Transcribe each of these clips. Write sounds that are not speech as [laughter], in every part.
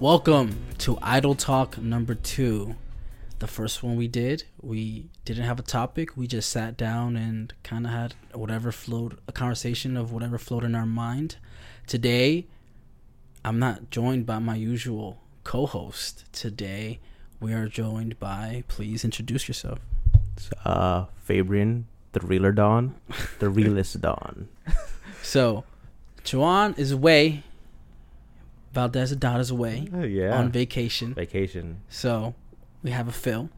Welcome to Idle Talk number two. The first one we did, we didn't have a topic. We just sat down and kind of had whatever flowed, a conversation of whatever flowed in our mind. Today, I'm not joined by my usual co host. Today, we are joined by, please introduce yourself. uh Fabian, the realer Don, the [laughs] realist Don. So, Juan is away. Valdez is away Oh, yeah. on vacation. Vacation. So we have a fill.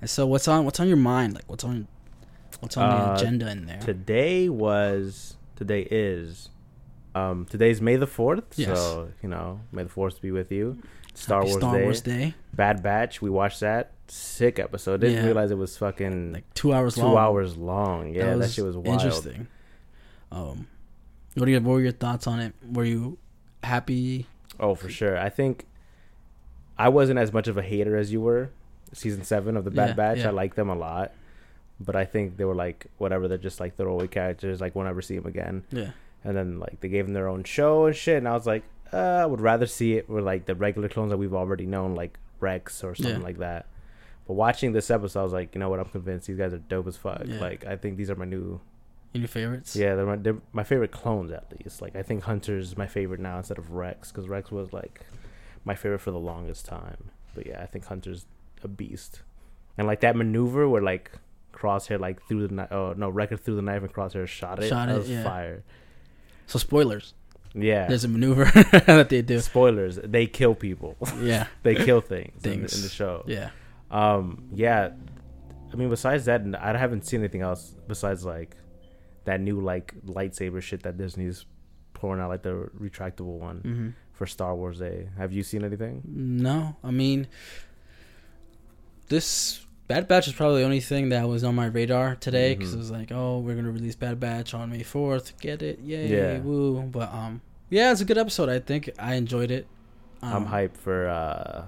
And so what's on what's on your mind? Like what's on what's on the Uh, agenda in there? Today was today is um today's May the fourth. Yes. So, you know, May the fourth be with you. Star Happy Wars Star Day. Wars Day. Bad Batch. We watched that. Sick episode. Didn't Yeah. realize it was fucking Like two hours two long. hours long. Yeah, that, shit was wild. interesting. Um what, do you, what were your thoughts on it? Were you happy? Oh, for sure. I think I wasn't as much of a hater as you were. Season seven of the Bad Yeah, Batch, yeah. I like them a lot, but I think they were like whatever. They're just like throwaway characters. Like we'll never see them again. Yeah. And then like they gave them their own show and shit. And I was like, uh, I would rather see it with like the regular clones that we've already known, like Rex or something Yeah. like that. But watching this episode, I was like, you know what? I'm convinced these guys are dope as fuck. Like I think these are my new, Any your favorites? yeah, they're my, they're my favorite clones at least. Like I think Hunter's my favorite now instead of Rex because Rex was like my favorite for the longest time. But yeah, I think Hunter's a beast. And like that maneuver where like Crosshair like threw the knife. Oh no, Wrecker threw the knife and Crosshair shot it. Shot it, was yeah. fire. So spoilers. Yeah. There's a maneuver [laughs] that they do. Spoilers. They kill people. [laughs] Yeah. [laughs] they kill things, In, the, Things. in the show. Yeah. Um. Yeah. I mean, besides that, I haven't seen anything else besides like that new like lightsaber shit that Disney's pouring out, like the retractable one hmm for Star Wars Day. Have you seen anything? No, I mean, this Bad Batch is probably the only thing that was on my radar today because Mhm. it was like, oh, we're gonna release Bad Batch on May fourth. Get it? Yay! Yeah. Woo! But um, yeah, it's a good episode. I think I enjoyed it. I'm Um, hyped for uh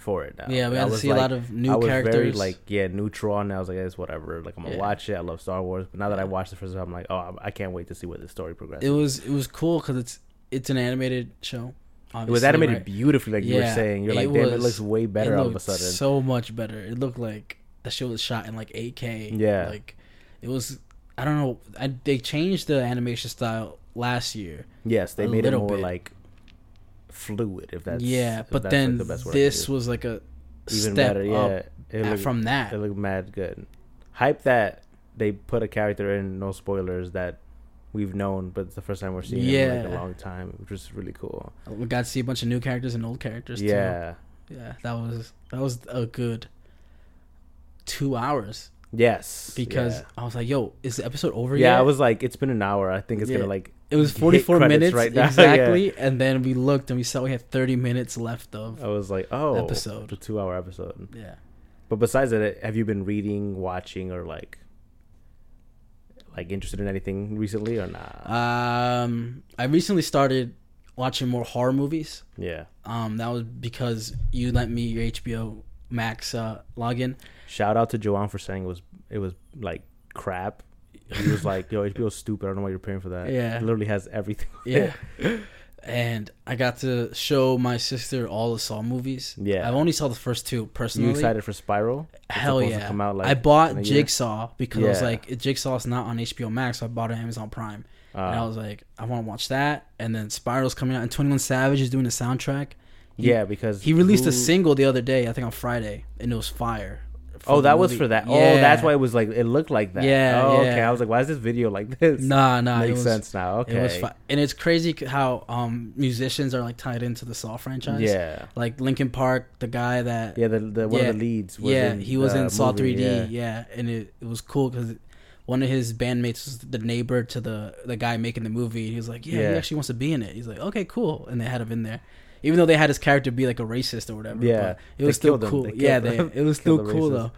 for it now. Yeah, we had to was see a lot of new I was characters. very like yeah neutral it. I was like, it's whatever. Like I'm gonna Yeah. watch it. I love Star Wars, but now that I Yeah. watched the first time, I'm like, oh, I can't wait to see where the story progresses. it was it was cool because it's it's an animated show. It was animated right? beautifully, like you were saying. You're like, damn, it looks way better all of a sudden. So much better. It looked like the show was shot in like 8K. Yeah. like it was. I don't know. I, they changed the animation style last year. yes, they made it more bit. like fluid. If that's yeah, if but that's, then like, the this was like a even step better. Yeah, up it looked, from that. it looked mad good. Hype that they put a character in, no spoilers that we've known, but it's the first time we're seeing him in like a long time, which was really cool. we got to see a bunch of new characters and old characters. Yeah. too. yeah, that was that was a good two hours Yes. because yeah. I was like, "Yo, is the episode over Yeah, yet?" Yeah, I was like, it's been an hour. I think it's Yeah. gonna like It was 44 minutes right now. [laughs] Exactly, and then we looked and we saw we had 30 minutes left of. I was like, oh, Episode. the two hour episode. Yeah. But besides that, have you been reading, watching, or like, like interested in anything recently or not? Um, I recently started watching more horror movies. yeah. Um, that was because you lent me your HBO Max uh, login. Shout out to Juan for saying it was it was like crap. He was like, "Yo, HBO's stupid. I don't know why you're paying for that. Yeah. it literally has everything." Yeah. and I got to show my sister all the Saw movies. Yeah. I've only saw the first two personally. You excited for Spiral? It's Hell yeah! come out, like, I bought in a year? Jigsaw because I was Yeah. like, Jigsaw's not on HBO Max, so I bought it on Amazon Prime. Uh, and I was like, I want to watch that. And then Spiral's coming out, and Twenty One Savage is doing the soundtrack. He, yeah, because he released who- a single the other day, I think on Friday, and it was fire. Oh, that was for that. Oh, that's why it was like it looked like that. Yeah, Oh, okay. I was like, why is this video like this? Nah, nah, it makes was, sense now. Okay. It was and it's crazy how um musicians are like tied into the Saw franchise. Yeah. like Linkin Park, the guy that Yeah. The, the one Yeah. of the leads. Was yeah, in he was in Saw movie, 3D. Yeah. Yeah, and it, it was cool because one of his bandmates was the neighbor to the the guy making the movie. He was like, yeah, Yeah. he actually wants to be in it. He's like, okay, cool, and they had him in there. Even though they had his character be like a racist or whatever, Yeah, but it was still cool. Yeah, they, it was [laughs] still cool though.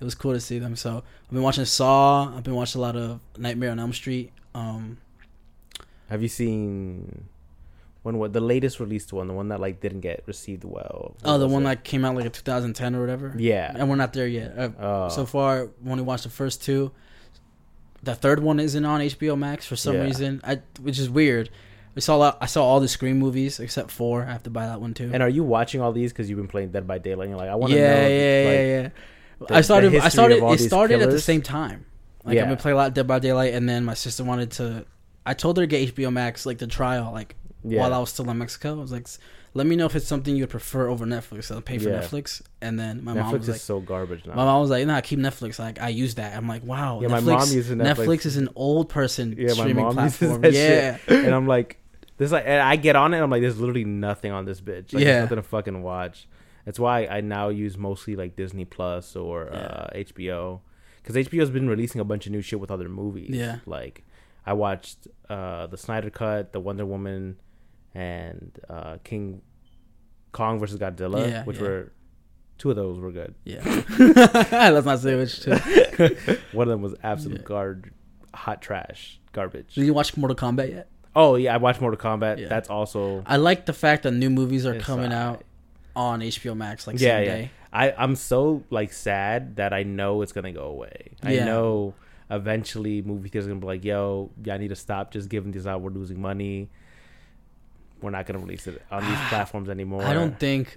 It was cool to see them. So I've been watching Saw. I've been watching a lot of Nightmare on Elm Street. Um, Have you seen when what the latest released one, the one that like didn't get received well? Oh, the one it? that came out like in 2010 or whatever. Yeah. and we're not there yet. Uh, Oh. So far, we only watched the first two. The third one isn't on HBO Max for some Yeah. reason, I, which is weird. We saw a lot, I saw all the Scream movies except four. I have to buy that one too. And are you watching all these because you've been playing Dead by Daylight? You're like, I want to yeah, know. yeah, like, yeah, yeah. the- I started. I started. It started at the same time. Like Yeah. I've been playing a lot of Dead by Daylight, and then my sister wanted to. I told her to get HBO Max, like the trial, like Yeah. while I was still in Mexico. I was like, "Let me know if it's something you'd prefer over Netflix." So I'll pay for Yeah. Netflix, and then my Netflix mom was is like, so garbage now. "My mom was like, nah, keep Netflix." Like I use that. I'm like, "Wow, Yeah, Netflix, my mom uses Netflix. Netflix is an old person Yeah, my streaming [laughs] platform." yeah, shit. and I'm like, this like, and I get on it. And I'm like, there's literally nothing on this bitch. Like, Yeah. nothing to fucking watch. That's why I now use mostly like Disney Plus or uh, HBO, because HBO's been releasing a bunch of new shit with other movies. Yeah. like I watched uh, the Snyder Cut, the Wonder Woman, and uh, King Kong versus Godzilla, Yeah, which yeah. were two of those were good. yeah. [laughs] Let's not say which. Too. [laughs] One of them was absolute Yeah. guard, hot trash, garbage. Did you watch Mortal Kombat yet? Oh yeah, I watched Mortal Kombat. Yeah. That's also I like the fact that new movies are coming alright. out on HBO Max like yeah, same yeah. day. I I'm so like sad that I know it's gonna go away. I know eventually movie theaters are gonna be like, yo, I need to stop just giving these out. We're losing money. We're not gonna release it on these [sighs] platforms anymore. I don't think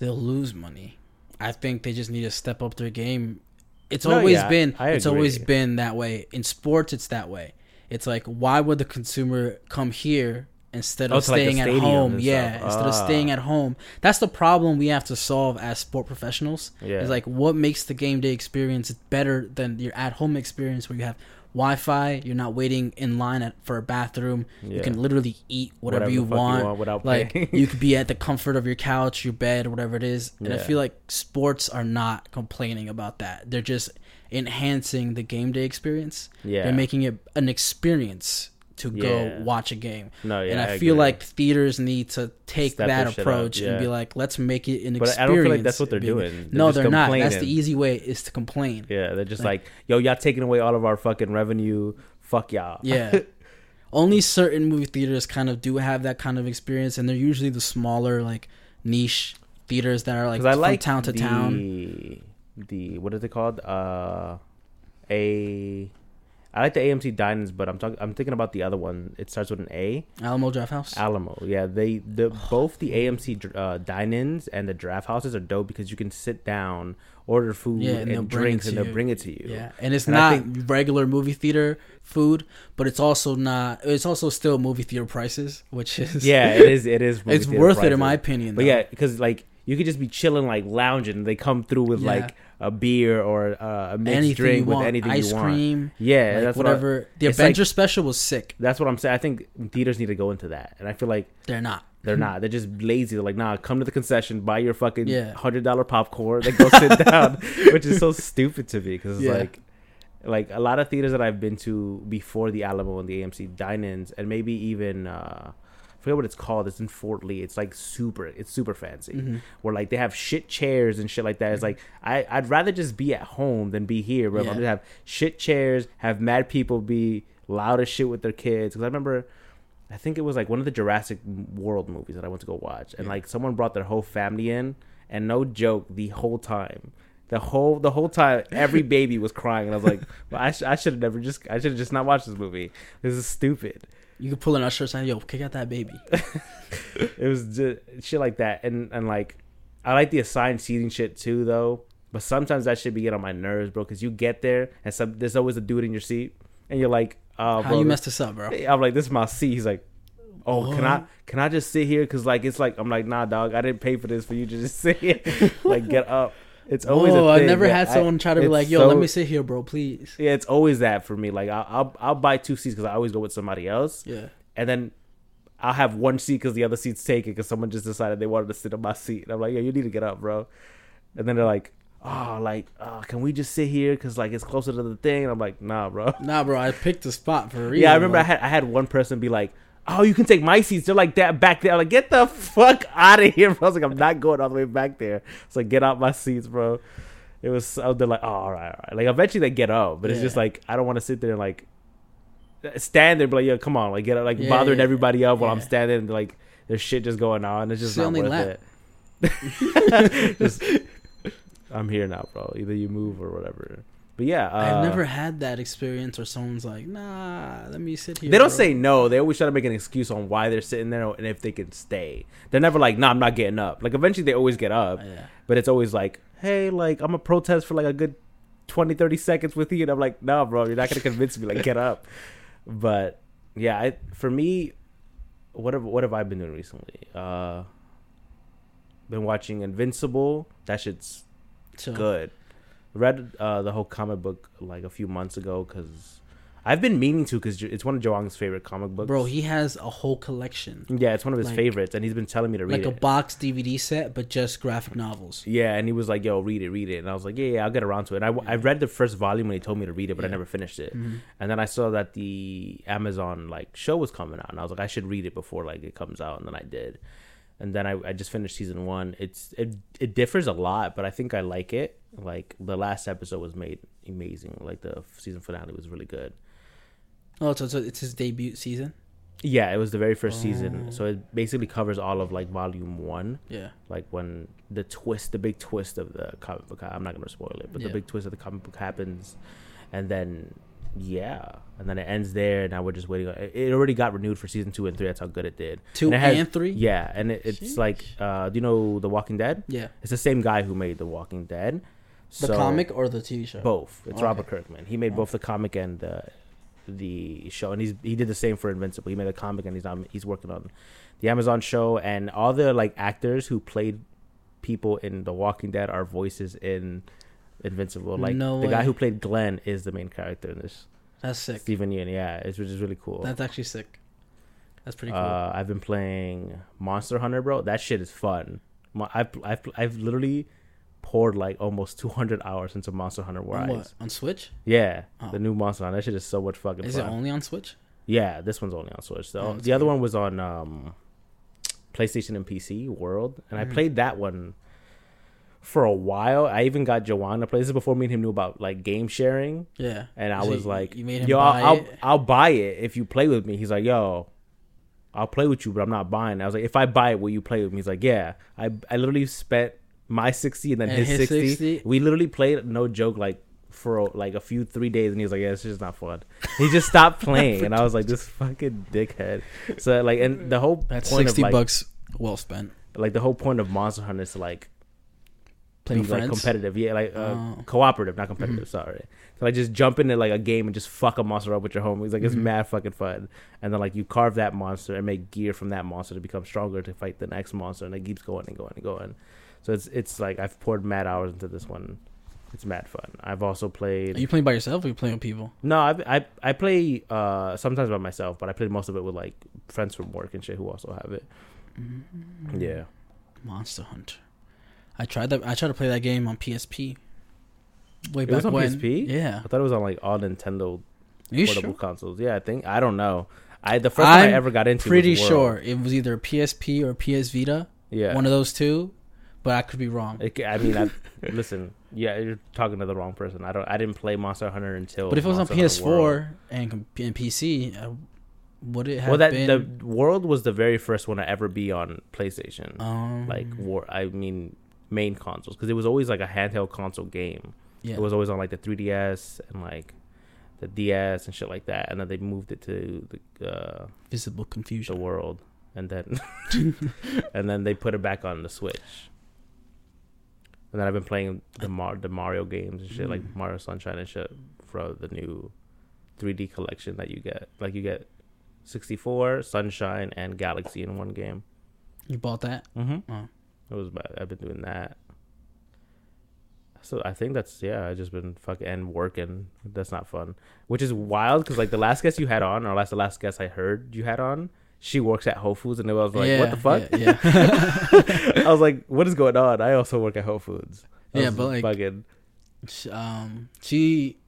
they'll lose money. I think they just need to step up their game. It's No, always yeah, been it's always been that way. In sports it's that way. It's like why would the consumer come here instead Oh, of like, staying at home? Yeah, stuff. instead of Ah. staying at home. That's the problem we have to solve as sport professionals. Yeah. Is like what makes the game day experience better than your at home experience where you have Wi-Fi, you're not waiting in line at, for a bathroom. You can literally eat whatever, Whatever you, fuck you want. want without like paying. [laughs] you could be at the comfort of your couch, your bed, whatever it is. And I feel like sports are not complaining about that. They're just enhancing the game day experience. Yeah. They're making it an experience to Yeah. go watch a game. No, yeah, and I, I feel agree. like theaters need to take Step that their shit up, approach and be like, let's make it an experience. But experience. I don't feel like that's what they're doing. They're no, they're not. That's the easy way is to complain. Yeah, they're just Like- like, yo, y'all taking away all of our fucking revenue. Fuck y'all. Yeah. [laughs] Only certain movie theaters kind of do have that kind of experience, and they're usually the smaller, like niche theaters that are like I from like town to the, town. The what is it called? Uh, a. I like the AMC dinings, but I'm talking. I'm thinking about the other one. It starts with an A. Alamo Drafthouse. Alamo. Yeah, they the both the AMC uh, and the draft houses are dope because you can sit down, order food Yeah, and and, they'll bring it drinks, and they'll bring it to you. Yeah, and it's And not regular movie theater food, but it's also not. It's also still movie theater prices, which is [laughs] Yeah, it is. It is. [laughs] it's worth it in my opinion. But though. yeah, because like you could just be chilling, like lounging. They come through with Yeah. like a beer or uh, a mixed anything drink with anything ice you want. cream, Yeah, like that's what I- whatever. the it's Avenger like- special was sick. that's what I'm saying. I think theaters need to go into that, and I feel like They're not. they're not. They're just lazy. They're like, nah, come to the concession, buy your fucking Yeah. hundred dollar popcorn, then go sit [laughs] down, which is so stupid to me because it's Yeah. like. Like a lot of theaters that I've been to before the Alamo and the AMC dine-ins, and maybe even uh, forget what it's called. It's in Fort Lee. It's like super. It's super fancy. Mhm. Where like they have shit chairs and shit like that. It's like I I'd rather just be at home than be here. Bro. I'm gonna have shit chairs, have mad people be loud as shit with their kids. Because I remember, I think it was like one of the Jurassic World movies that I went to go watch, and Yeah. like someone brought their whole family in, and no joke, the whole time. The whole the whole time, every [laughs] baby was crying, and I was like, well, "I, sh- I should have never just I should have just not watched this movie. This is stupid." You could pull an usher and say, "Yo, kick out that baby." [laughs] it was just shit like that. And and like i like the assigned seating shit too though. But sometimes that shit be getting on my nerves bro because you get there and some there's always a dude in your seat and you're like oh How bro, you messed this up, bro? [laughs] i'm like this is my seat. He's like oh can i can i just sit here? Because like it's like i'm like nah dog i didn't pay for this for you to just [laughs] sit here like get up it's always oh, I've never had I- someone try to be like, "Yo, let me sit here, bro, please." yeah it's always that for me like i'll i'll, I'll buy two seats because i always go with somebody else Yeah. and then I'll have one seat because the other seat's taken because someone just decided they wanted to sit on my seat. And I'm like, yeah, you need to get up, bro. And then they're like, oh, like, oh, can we just sit here because like it's closer to the thing? And I'm like, nah, bro. Nah, bro, I picked a spot for a reason. yeah, I remember I had I had one person be like, oh, you can take my seats. They're like that back there. I'm like, get the fuck out of [laughs] here, bro. I was like, I'm not going all the way back there. It's like, get out my seats, bro. It was. So, they're like, oh, all right, all right. Like eventually they get up, but it's just like I don't want to sit there and like stand there, but like, yo, come on, like get up, like Yeah, bothering yeah, everybody up while I'm standing, and like there's shit just going on. It's just Sit not worth lap. it. [laughs] just, [laughs] I'm here now, bro. Either you move or whatever. But yeah, uh, I've never had that experience where someone's like, "Nah, let me sit here." They don't bro." say no. They always try to make an excuse on why they're sitting there and if they can stay. They're never like, "Nah, I'm not getting up." Like eventually they always get up, Yeah. but it's always like, "Hey, like I'm gonna protest for like a good 20, 30 seconds with you," and I'm like, "No, bro, you're not gonna convince me. Like, get up." But yeah, I, for me, what have what have I been doing recently? Uh, been watching Invincible. That shit's So, good. Read uh, the whole comic book like a few months ago because I've been meaning to because it's one of Juan's favorite comic books. bro, he has a whole collection, yeah, it's one of his like- favorites, and he's been telling me to read it. like a box DVD set, but just graphic novels. yeah, and he was like, "Yo, read it, read it," and I was like, "Yeah, yeah, I'll get around to it." And I, I read the first volume when he told me to read it, but I never finished it. Mhm. And then I saw that the Amazon like show was coming out, and I was like, I should read it before like it comes out, and then I did. And then I, I just finished season one. It's it it differs a lot, but I think I like it. Like the last episode was made amazing. Like the season finale was really good. Oh, so, so it's his debut season. Yeah, it was the very first season, Oh. so it basically covers all of like volume one, Yeah. like when the twist, the big twist of the comic book. I'm not gonna spoil it, but Yeah. the big twist of the comic book happens, and then yeah, and then it ends there. Now we're just waiting. on- It already got renewed for season two and three. That's how good it did. Two And has- and three. Yeah, and it, it's Sheesh. like, uh, do you know The Walking Dead? Yeah. It's the same guy who made The Walking Dead. The So- comic or the TV show. both. It's Okay. Robert Kirkman. He made Okay. both the comic and the the show, and he's he did the same for Invincible. He made the comic, and he's on he's working on the Amazon show, and all the like actors who played people in The Walking Dead are voices in Invincible. Like No the guy who played Glenn is the main character in this. That's sick. Steven Yeun, yeah, it's which is really cool. That's actually sick. That's pretty cool. Uh, I've been playing Monster Hunter, bro. That shit is fun. I've, I've I've literally poured like almost [laughs] 200 hours into Monster Hunter on what? On Switch? Yeah, Oh. the new Monster Hunter. That shit is so much fucking Is it only on Switch? yeah, this one's only on Switch. Oh, So the other one was on um, PlayStation and PC World, and I Mhm. played that one for a while. I even got Juan to play this is before me and him knew about like game sharing, Yeah. and I So was you- like, you made him "Yo, buy I'll, I'll? I'll buy it if you play with me." He's like, "Yo." I'll play with you, but I'm not buying. I was like, if I buy it, will you play with me? He's like, yeah. I I literally spent my sixty and then And his, his 60. 60? We literally played, no joke, like for like a few three days, and he was like, yeah, it's just not fun. He just stopped [laughs] playing, and I was like, this fucking dickhead. So like, and the whole That's point sixty of like, bucks well spent. like the whole point of Monster Hunter is to like Play be like friends. competitive, yeah, like uh, Oh. cooperative, not competitive. Sorry, so like just jump into like a game and just fuck a monster up with your homies. Like it's Mhm. mad fucking fun. And then like you carve that monster and make gear from that monster to become stronger to fight the next monster, and it keeps going and going and going. So it's it's like I've poured mad hours into this one. It's mad fun. I've also played. Are you playing by yourself or are you playing with people? no, I I I play uh sometimes by myself, but I play most of it with like friends from work and shit who also have it. Mm-hmm. Yeah. Monster Hunter. I tried that. I tried to play that game on PSP. Way It back was on when. PSP? Yeah. I thought it was on like all Nintendo you portable sure? consoles. Yeah, I think I don't know. I the first one I ever got into. Pretty was sure it was either PSP or PS Vita. Yeah, One of those two, but I could be wrong. It, I mean, I, [laughs] listen. Yeah, you're talking to the wrong person. I don't. I didn't play Monster Hunter until. but if it was on Monster World. PS4 and, and PC, uh, would it have well, that been? the World was the very first one to ever be on PlayStation. um, like war, I mean, main consoles because it was always like a handheld console game. yeah. It was always on like the 3DS and like the DS and shit like that. And then they moved it to the uh, visible the confusion. world, and then [laughs] [laughs] and then they put it back on the Switch. And then I've been playing the Mar- the Mario games and shit, like Mm. Mario Sunshine and shit, for the new 3D collection that you get. Like you get 64, Sunshine, and Galaxy in one game. You bought that? Mm-hmm. Oh. It was bad. I've been doing that. So I think that's yeah. I just been fucking and working. That's not fun. Which is wild because like the last guest you had on, or last the last guest I heard you had on, she works at Whole Foods, and I was like, what the fuck? Yeah. yeah. [laughs] I was like, what is going on? I also work at Whole Foods. I Yeah, but, like- Sh- um, she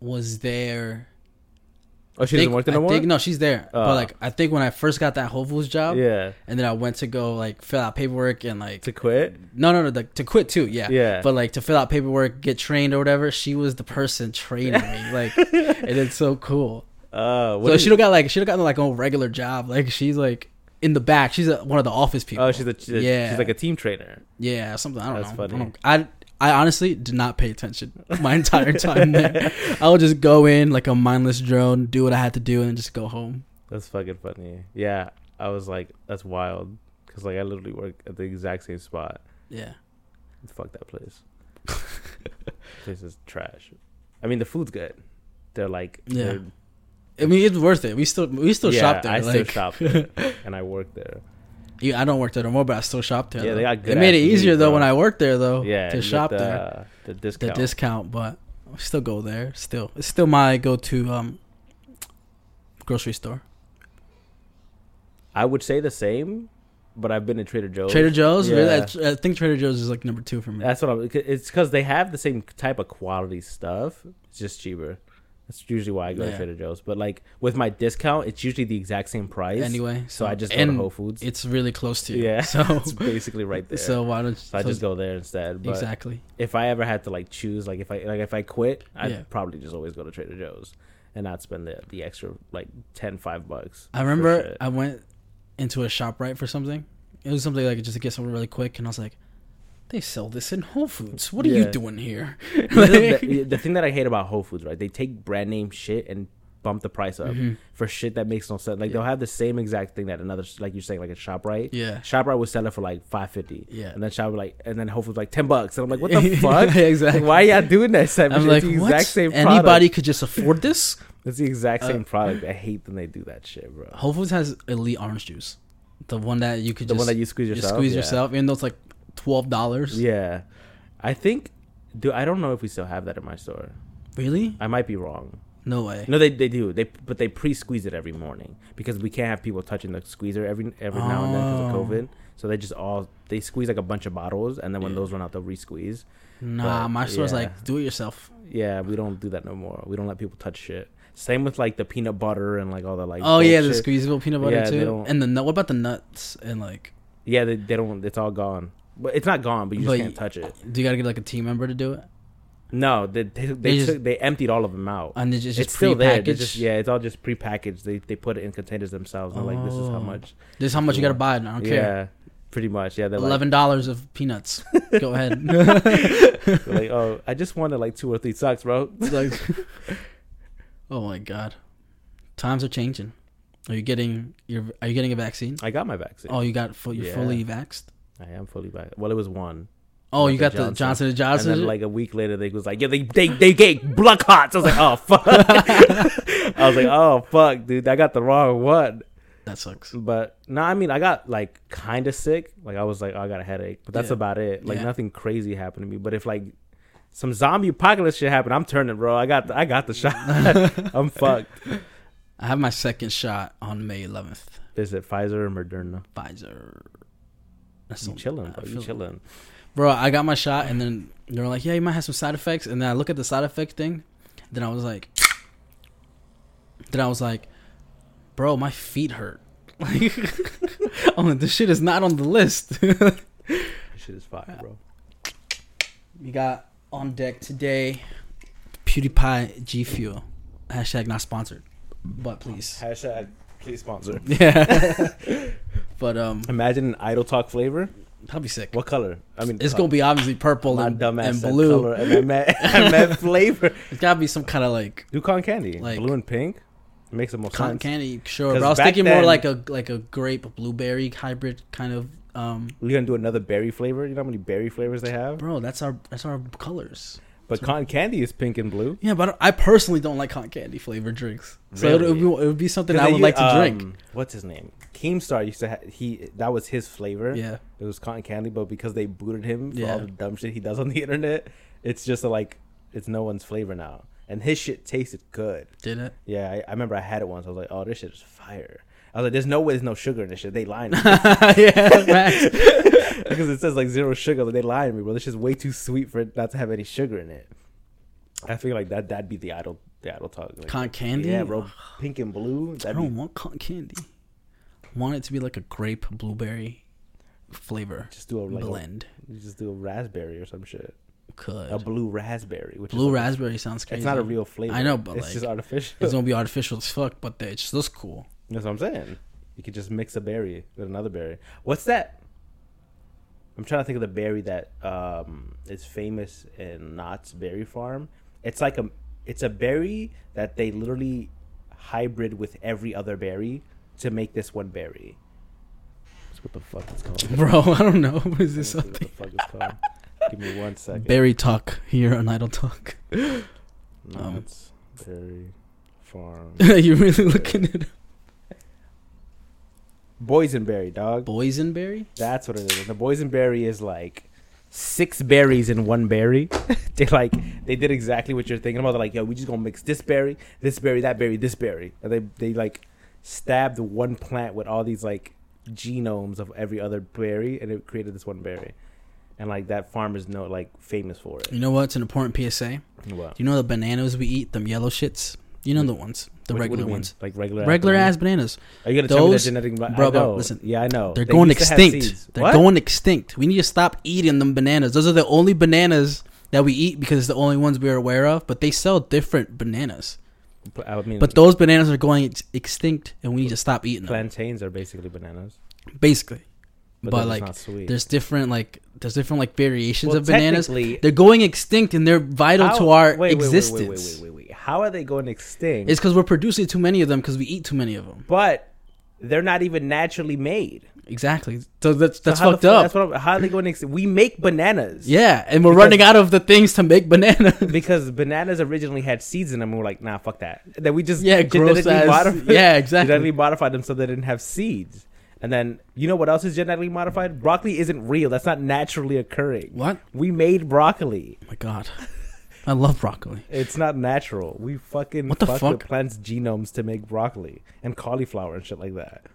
was there. Oh, she think- doesn't work there no I more. think- no, she's there. Oh. but like, I think when I first got that Whole Foods job, yeah, and then I went to go like fill out paperwork and like to quit. no, no, no, like, to quit too. Yeah. Yeah, But like to fill out paperwork, get trained or whatever, she was the person training me. [laughs] Like, and it's so cool. uh, so she'd have got like she'd have gotten like a regular job. Like she's like in the back. She's a, one of the office people. oh, she's a she's, Yeah. she's like a team trainer. yeah, something. I don't That's know. I funny. don't- I I honestly did not pay attention my entire time there. I would just go in like a mindless drone, do what I had to do, and then just go home. That's fucking funny. Yeah, I was like, that's wild. Cause like I literally work at the exact same spot. Yeah. Fuck that place. [laughs] place is trash. I mean, the food's good. They're like, Yeah. they're- I mean, it's worth it. We still we still yeah, shop there. I still shop there, [laughs] and I work there. Yeah, I don't work there no more, but I still shop there. Yeah, though. they got good It made it ass meat, easier though when I worked there though. Yeah, to shop the, there. The discount. The discount. but I still go there. Still, it's still my go-to um grocery store. I would say the same, but I've been to Trader Joe's. Trader Joe's. Yeah. I, I think Trader Joe's is like number two for me. That's what I'm. It's because they have the same type of quality stuff. It's just cheaper. That's usually why I go Yeah. to Trader Joe's. But like with my discount, it's usually the exact same price. anyway, so I just go and to Whole Foods. It's really close to you. yeah, So [laughs] it's basically right there. so why don't So I just go there instead. But exactly. if I ever had to like choose, like if I like if I quit, I'd Yeah. probably just always go to Trader Joe's and not spend the the extra like 10, 5 bucks. I for remember shit. I went into a shop right for something. It was something like just to get something really quick, and I was like, "They sell this in Whole Foods. What are you doing here?" You [laughs] the, the thing that I hate about Whole Foods, right? They take brand name shit and bump the price up Mhm. for shit that makes no sense. Like Yeah. they'll have the same exact thing that another, like you're saying, like a Shoprite. Yeah, Shoprite would sell it for like five fifty, yeah. and then Shop like, and then Whole Foods like ten bucks, and I'm like, what the [laughs] fuck? [laughs] exactly. Like, why are y'all doing that? Sam? I'm it's like, the what? exact same product. Anybody could just afford this. It's the exact Uh, same product. I hate when they do that shit, bro. Whole Foods has elite orange juice, the one that you could The just one that you squeeze yourself. squeeze yeah. yourself, even though it's like twelve dollars. Yeah, I think. Do I don't know if we still have that in my store. Really? I might be wrong. No way. No, they they do. They but they pre-squeeze it every morning because we can't have people touching the squeezer every every now and then because Oh. of COVID. So they just all they squeeze like a bunch of bottles, and then when Yeah. those run out, they'll re-squeeze. Nah, But, my store's yeah. like do it yourself. Yeah, we don't do that no more. We don't let people touch shit. Same with like the peanut butter and like all the like. oh yeah, the squeezable peanut butter Yeah, too. And the nut. What about the nuts and like? Yeah, they, they don't. It's all gone. But it's not gone. But you just But can't touch it. Do you gotta get like a team member to do it? No, they they they, They just- took, they emptied all of them out. And it's just, it's still there. Just yeah, it's all just prepackaged. They they put it in containers themselves. And they're like, this is how Oh. much. This is how much you gotta buy. I don't care. Yeah, pretty much. Yeah, like, Eleven dollars of peanuts. [laughs] Go ahead. Like, oh, I just wanted like two or three socks, bro. Like, [laughs] oh my god, times are changing. Are you getting your? Are you getting a vaccine? I got my vaccine. Oh, you got full. You're Yeah. fully vaxxed. I am fully back. Well, it was one, Oh, you got the Johnson. and Johnson and Johnson. then like a week later, they was like, yeah, they they they gave blood hots. I was like, oh fuck. [laughs] I was like, oh fuck, dude, I got the wrong one. that sucks. But no, I mean, I got like kind of sick. Like I was like, oh, I got a headache, but that's Yeah. about it. Like Yeah. nothing crazy happened to me. But if like some zombie apocalypse shit happened, I'm turning, bro. I got the, I got the shot. [laughs] I'm fucked. I have my second shot on May 11th. Is it Pfizer or Moderna? Pfizer. That's You chilling, bro. You chilling. Bro, I got my shot, and then they were like, "Yeah, you might have some side effects." And then I look at the side effect thing. Then I was like, then I was like, "Bro, my feet hurt." Like, [laughs] I'm like, this shit is not on the list. [laughs] This shit is fire, bro. we got on deck today, PewDiePie G Fuel. Hashtag not sponsored, but please. Hashtag please sponsor. Yeah. [laughs] but um, Imagine an idle talk flavor. That'd be sick. What color? I mean, It's gonna be obviously purple my and, and blue. color, and I meant, I meant [laughs] flavor. It's gotta be some kind of like cotton candy, Like- blue and pink. It makes the most cotton sense. candy, sure. But I was thinking more like a like a grape blueberry hybrid kind of. Um, We're gonna do another berry flavor. You know how many berry flavors they have? bro, that's our that's our colors. But cotton candy is pink and blue. Yeah, but I personally don't like cotton candy flavored drinks. So it, would be, it would be something I would they like to drink. um, What's his name? Keemstar used to ha- he that was his flavor. Yeah, It was cotton candy, but because they booted him for Yeah. all the dumb shit he does on the [laughs] internet, it's just a, like it's no one's flavor now. And his shit tasted good. did it? Yeah, I, I remember I had it once. I was like, oh, this shit is fire. I was like, there's no way there's no sugar in this shit. They lying [laughs] yeah. [laughs] because it says like zero sugar. Like, they lying to me, bro. This shit's way too sweet for it not to have any sugar in it. I feel like that that'd be the idle the idle talk. Like, Cotton candy. Yeah, bro. Pink and blue. I That'd be, don't want cotton candy. I want it to be like a grape blueberry flavor just do a like blend. you just do a raspberry or some shit. Could A blue raspberry, which blue is like- raspberry sounds crazy. It's not a real flavor. I know, but it's like, just artificial. It's gonna be artificial as fuck, but it just looks cool. That's what I'm saying. You could just mix a berry with another berry. What's that? I'm trying to think of the berry that um is famous in Knott's Berry Farm. It's like a it's a berry that they literally hybrid with every other berry to make this one berry. That's what the fuck it's called. Bro, [laughs] I don't know. [laughs] Is this Let's something? What the fuck it's called? Give me one [laughs] second. Berry talk here on Idle Talk. Knott's Berry Farm. You're really looking at Boysenberry, dog. boysenberry. That's what it is. The boysenberry is like six berries in one berry. [laughs] they like they did exactly what you're thinking about. They're like, yo, we just gonna mix this berry, this berry, that berry, this berry. And they they like stabbed one plant with all these like genomes of every other berry and it created this one berry. And like that farm is no like famous for it. You know what's an important PSA? What? Do you know the bananas we eat? Them yellow shits. You know the ones, the What- what regular mean? ones, like regular regular ass bananas. Are you gonna tell me that those- genetic? Bro, bro, listen. yeah, I know. They're They going used to have extinct. They're What? going extinct. We need to stop eating them bananas. Those are the only bananas that we eat because it's the only ones we're aware of. But they sell different bananas. I mean, But those bananas are going ex- extinct, and we need to stop eating them. plantains are basically bananas, Basically, but, But, like, not sweet. there's different like there's different like variations Well, of bananas. They're going extinct, and they're vital How- to our wait, existence. Wait, wait, wait, wait, wait. How are they going extinct? It's because we're producing too many of them because we eat too many of them. but they're not even naturally made. Exactly. So that's that's So how the fucked up. That's what I'm, how are they going extinct? We make bananas. yeah, and we're Because- running out of the things to make bananas. [laughs] Because bananas originally had seeds in them, and we're like, nah, fuck that. Then we just yeah, genetically modified, [laughs] Yeah, exactly. genetically modified them so they didn't have seeds. And then you know what else is genetically modified? Broccoli isn't real. That's not naturally occurring. What? We made broccoli. Oh my god, I love broccoli. It's not natural. We fucking What the fuck fuck? with plants' genomes to make broccoli and cauliflower and shit like that.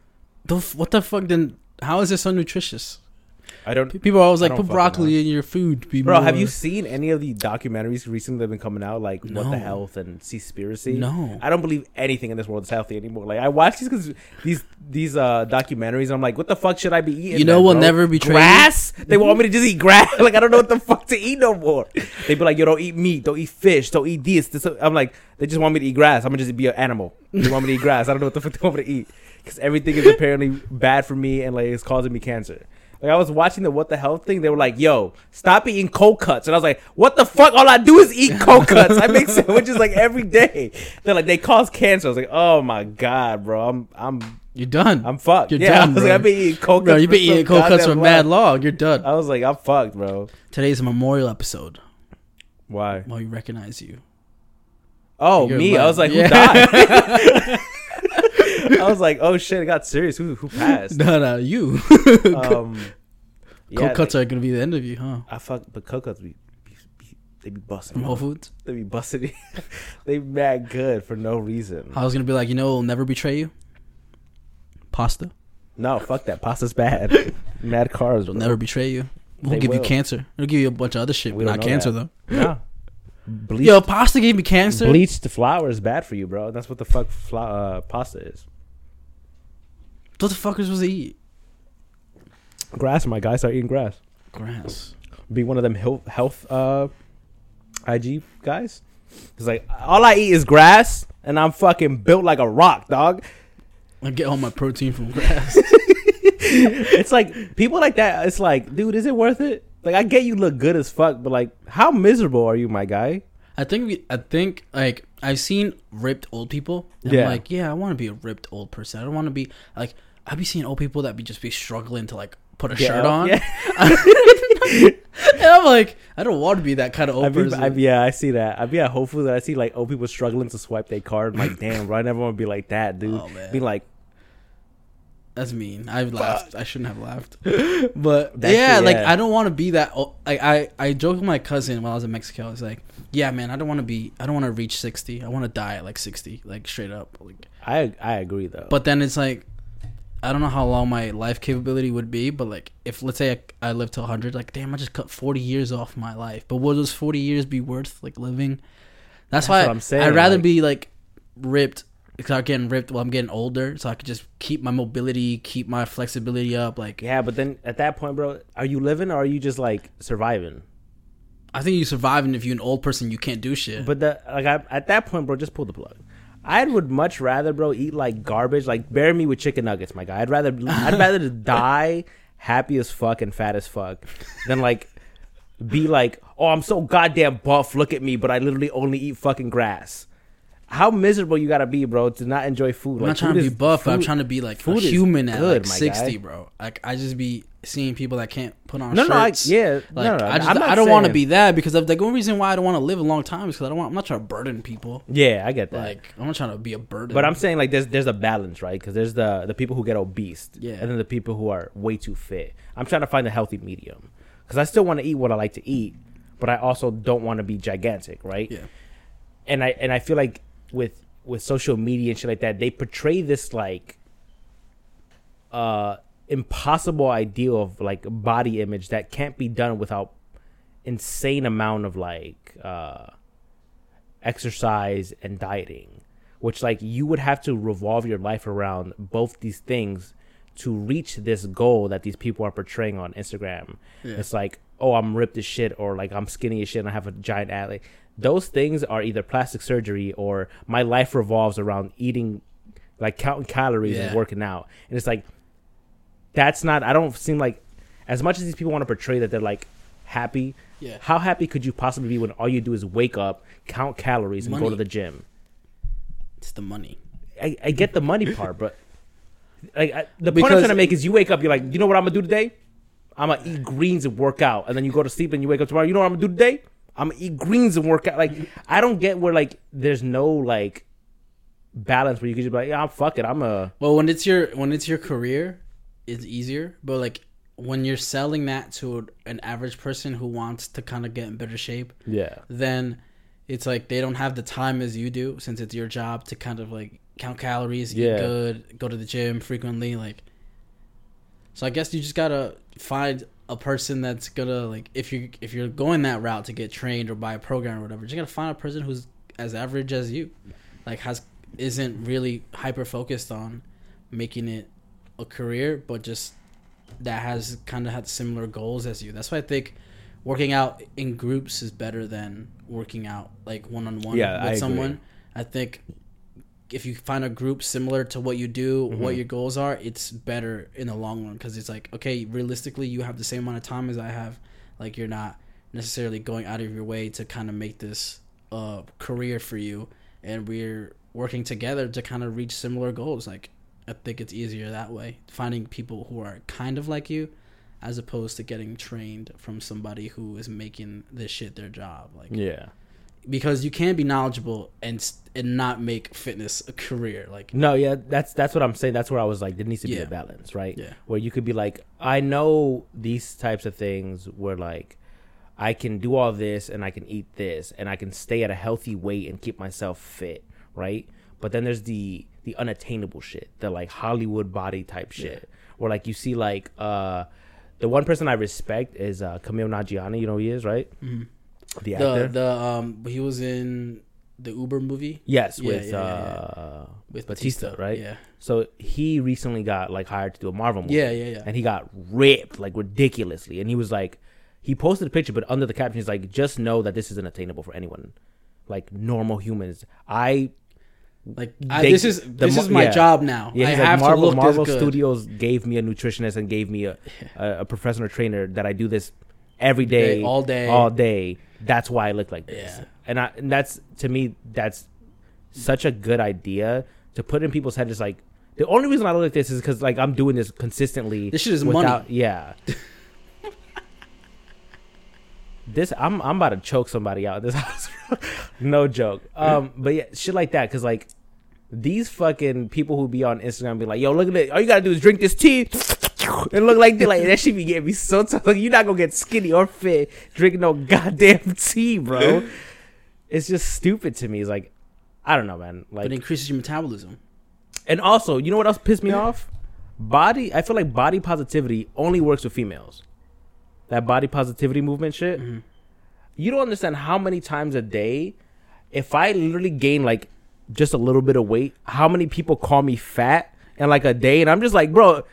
The f- what the fuck? Then how is this so nutritious? I don't. People are always like, put fucking broccoli in your food. to Be Bro, have you seen any of the documentaries recently that have been coming out, like What the Health and Seaspiracy? No. I don't believe anything in this world is healthy anymore. Like I watch these cause these these uh documentaries, and I'm like, what the fuck should I be eating? You know then, we'll bro? never betray you? grass. They want me to just eat grass. [laughs] like I don't know what the fuck to eat no more. They be like, yo, don't eat meat, don't eat fish, don't eat this. this. I'm like, they just want me to eat grass. I'm gonna just be an animal. They want me to eat grass. I don't know what the fuck they want me to eat because everything is apparently bad for me and like it's causing me cancer. Like I was watching the what the hell thing. They were like, "Yo, stop eating cold cuts," and I was like, "What the fuck? All I do is eat cold cuts. I make [laughs] sandwiches like every day." They're like, "They cause cancer." I was like, "Oh my god, bro, I'm I'm You're done. I'm fucked." You're yeah, done, [laughs] I was bro. like, "I've been eating cold cuts." Bro, you've been eating cold cuts for mad long. You're done. I was like, "I'm fucked, bro." Today's a memorial episode. Why? While we recognize you. Oh, You're me. I was like, Yeah. "Who died?" [laughs] I was like, "Oh shit!" It got serious. Who who passed? [laughs] No, no, you. [laughs] Um, yeah, cold cuts they- are gonna be the end of you, huh? I fuck, but cold cuts be, be, be they be busting. From Whole Foods. They be busting. [laughs] they mad good for no reason. I was gonna be like, you know, we'll never betray you. Pasta. No, fuck that. Pasta's bad. mad carbs. It'll never betray you. We'll They give you cancer. It'll give you a bunch of other shit, We but don't cancer that. though. No. Bleached, Yo, pasta gave me cancer. bleached flour is bad for you, bro. That's what the fuck fla- uh, pasta is. What the fuck are supposed to eat? Grass, my guy. Start eating grass. Grass. Be one of them health, health uh, IG guys. It's like all I eat is grass, and I'm fucking built like a rock, dog. I get all my protein from grass. [laughs] it's like people like that. It's like, dude, is it worth it? Like, I get you look good as fuck, but like, how miserable are you, my guy? I think we, I think like I've seen ripped old people. And Yeah. I'm like, yeah, I want to be a ripped old person. I don't want to be like I be seeing old people that be just be struggling to like put a Get shirt on. yeah. [laughs] and I'm like, I don't want to be that kind of old I be, person. I, yeah, I see that. I'd be at Whole Foods and I see like old people struggling to swipe their card. I'm like, [clears throat] damn, bro, I never want to be like that, dude. Oh, man. Be like, That's mean. I laughed. I shouldn't have laughed. [laughs] But yeah, like. I don't want to be that. Like I, I joked with my cousin while I was in Mexico. I was like, "Yeah, man, I don't want to be. I don't want to reach sixty. I want to die at like sixty, like straight up. Like, I I agree though. but then it's like, I don't know how long my life capability would be. But like, if let's say I, I live to hundred, like, damn, I just cut forty years off my life. But would those forty years be worth like living? That's, That's why what I'm saying, I'd rather like- be like ripped because I'm getting ripped while I'm getting older, so I could just keep my mobility, keep my flexibility up. Like, yeah, but then at that point, bro, are you living or are you just like surviving? I think you're surviving if you're an old person, you can't do shit. But the like I, at that point, bro, just pull the plug. I would much rather, bro, eat like garbage, like bury me with chicken nuggets, my guy. I'd rather I'd rather [laughs] die happy as fuck and fat as fuck than like be like, oh, I'm so goddamn buff. Look at me, but I literally only eat fucking grass. How miserable you gotta be, bro, to not enjoy food. I'm not trying to be buff. but I'm trying to be like food is human at like 60, guy. bro. Like I just be seeing people that can't put on No, no, I, yeah, Like no, no, I just I don't want to be that because of the only reason why I don't want to live a long time is because I don't want I'm not trying to burden people. Yeah, I get that. Like I'm not trying to be a burden. But I'm saying like there's there's a balance, right? Because there's the the people who get obese, Yeah. and then the people who are way too fit. I'm trying to find a healthy medium because I still want to eat what I like to eat, but I also don't want to be gigantic, right? yeah, And I and I feel like with with social media and shit like that, they portray this like uh impossible ideal of like body image that can't be done without insane amount of like uh exercise and dieting which like you would have to revolve your life around both these things to reach this goal that these people are portraying on Instagram. Yeah. It's like, oh, I'm ripped as shit, or like I'm skinny as shit, and I have a giant ass. Like, those things are either plastic surgery or my life revolves around eating, like counting calories Yeah. and working out. And it's like, that's not. I don't seem like, as much as these people want to portray that they're like happy. Yeah. How happy could you possibly be when all you do is wake up, count calories, and go to the gym? it's the money. I, I get the money part, but like I, the point I'm trying to make is you wake up, you're like, you know what I'm gonna do today? I'm gonna eat greens and work out, and then you go to sleep and you wake up tomorrow. You know what I'm gonna do today? I'm gonna eat greens and work out. Like I don't get where like there's no like balance where you could just be like, yeah, I'm fuck it, I'm a Well, when it's your when it's your career, it's easier. But like when you're selling that to an average person who wants to kind of get in better shape, yeah, then it's like they don't have the time as you do since it's your job to kind of like count calories, Yeah. eat good, go to the gym frequently. Like, so I guess you just gotta find a person that's gonna like if you if you're going that route to get trained or buy a program or whatever, you just gotta find a person who's as average as you, like has isn't really hyper focused on making it a career, but just that has kind of had similar goals as you. That's why I think working out in groups is better than working out like one on one with I agree. someone. I think if you find a group similar to what you do, Mm-hmm. what your goals are, it's better in the long run because it's like okay, realistically, you have the same amount of time as I have. Like you're not necessarily going out of your way to kind of make this a career for you, and we're working together to kind of reach similar goals. Like I think it's easier that way, finding people who are kind of like you, as opposed to getting trained from somebody who is making this shit their job. Like yeah. because you can be knowledgeable and and not make fitness a career. Like No, yeah, that's that's what I'm saying. That's where I was like, there needs to be Yeah. a balance, right? Yeah. Where you could be like, I know these types of things where like I can do all this and I can eat this and I can stay at a healthy weight and keep myself fit, right? But then there's the the unattainable shit, the like Hollywood body type shit, where like you see like uh the one person I respect is uh Kumail Nanjiani. You know who he is, right? The the actor. the um he was in the Uber movie yes, Yeah, with yeah, yeah, uh with Bautista, right? Yeah, So he recently got like hired to do a Marvel movie. yeah, yeah, yeah. and he got ripped like ridiculously. And he was like, he posted a picture, but under the caption, he's like, just know that this isn't attainable for anyone, like normal humans. I Like I, They- this is the this is my yeah. job now. yeah, I have like Marvel. to look Marvel this good. Studios gave me a nutritionist and gave me a a, a professional trainer that I do this every day, Day, all day. all day. That's why I look like this. Yeah. And I and that's to me that's such a good idea to put in people's heads. Is like the only reason I look like this is because like I'm doing this consistently. This shit is money. Yeah. [laughs] this I'm I'm about to choke somebody out in this [laughs] house. no joke. Um, but yeah, shit like that because like these fucking people who be on Instagram be like, yo, look at it. All you gotta do is drink this tea and look like that. Like that shit be getting me so tough. Like you're not gonna get skinny or fit drinking no goddamn tea, bro. [laughs] it's just stupid to me. It's like I don't know, man. but Like it increases your metabolism. and also, you know what else pissed me off? Body. I feel like body positivity only works with females. That body positivity movement shit. Mm-hmm. You don't understand how many times a day, if I literally gain like just a little bit of weight, how many people call me fat in like a day, and I'm just like, bro.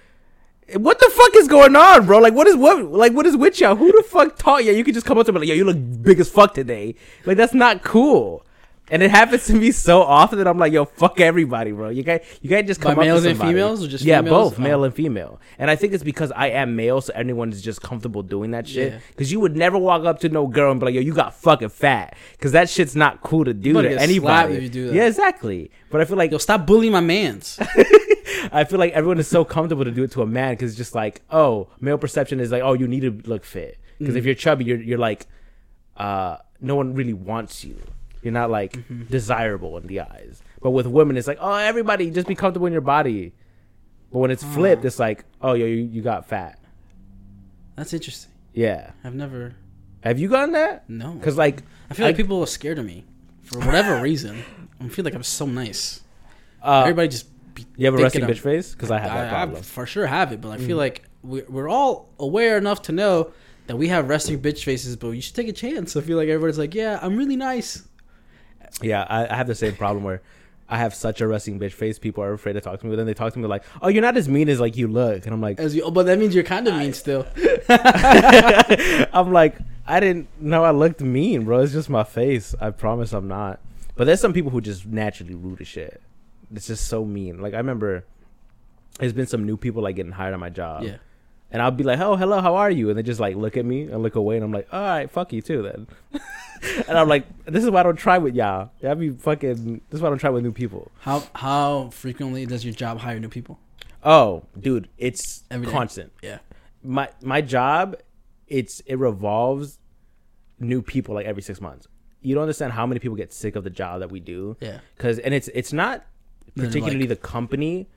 What the fuck is going on, bro? Like, what is what? Like, what is with y'all? Who the fuck taught you? You could just come up to me like, yo, you look big as fuck today. Like, that's not cool. And it happens to me so often that I'm like, yo, fuck everybody, bro. You guys, you guys just By come up males to and somebody. females or just yeah, females? both male Oh. and female. And I think it's because I am male, so everyone is just comfortable doing that shit. Yeah. Because you would never walk up to no girl and be like, yo, you got fucking fat, because that shit's not cool to do to gonna get slapped anybody. if you do that. Yeah, exactly. But I feel like Yo, stop bullying my man's. [laughs] I feel like everyone is so comfortable to do it to a man because it's just like, oh, male perception is like, oh, you need to look fit. Because Mm. if you're chubby, you're you're like, uh, no one really wants you. You're not like Mm-hmm. desirable in the eyes. But with women, it's like, oh, everybody just be comfortable in your body. But when it's flipped, it's like, oh, yo, you, you got fat. That's interesting. Yeah. I've never. Have you gotten that? No. Because like, I feel like I- people are scared of me for whatever reason. [laughs] I feel like I'm so nice. uh, Everybody just. You have a resting thinking bitch face? Because I have that I, problem. I for sure have it, but I Mm. feel like we're, we're all aware enough to know that we have resting bitch faces, but you should take a chance. I feel like everybody's like, yeah, I'm really nice. Yeah, I, I have the same problem where I have such a resting bitch face. People are afraid to talk to me, but then they talk to me like, "Oh, you're not as mean as like you look," and I'm like, As you, oh, but that means you're kind of mean still. [laughs] I'm like, I didn't know I looked mean, bro. It's just my face. I promise I'm not. But there's some people who just naturally rude as shit. It's just so mean. Like I remember, there's been some new people like getting hired on my job. Yeah. And I'll be like, "Oh, hello, how are you?" And they just like look at me and look away, and I'm like, "All right, fuck you too, then." [laughs] and I'm like, "This is why I don't try with y'all. Y'all be fucking. This is why I don't try with new people." How how frequently does your job hire new people? Oh, dude, it's Every day. constant. Yeah. My my job, it's it revolves new people like every six months. You don't understand how many people get sick of the job that we do. Yeah. Because and it's it's not particularly like- the company.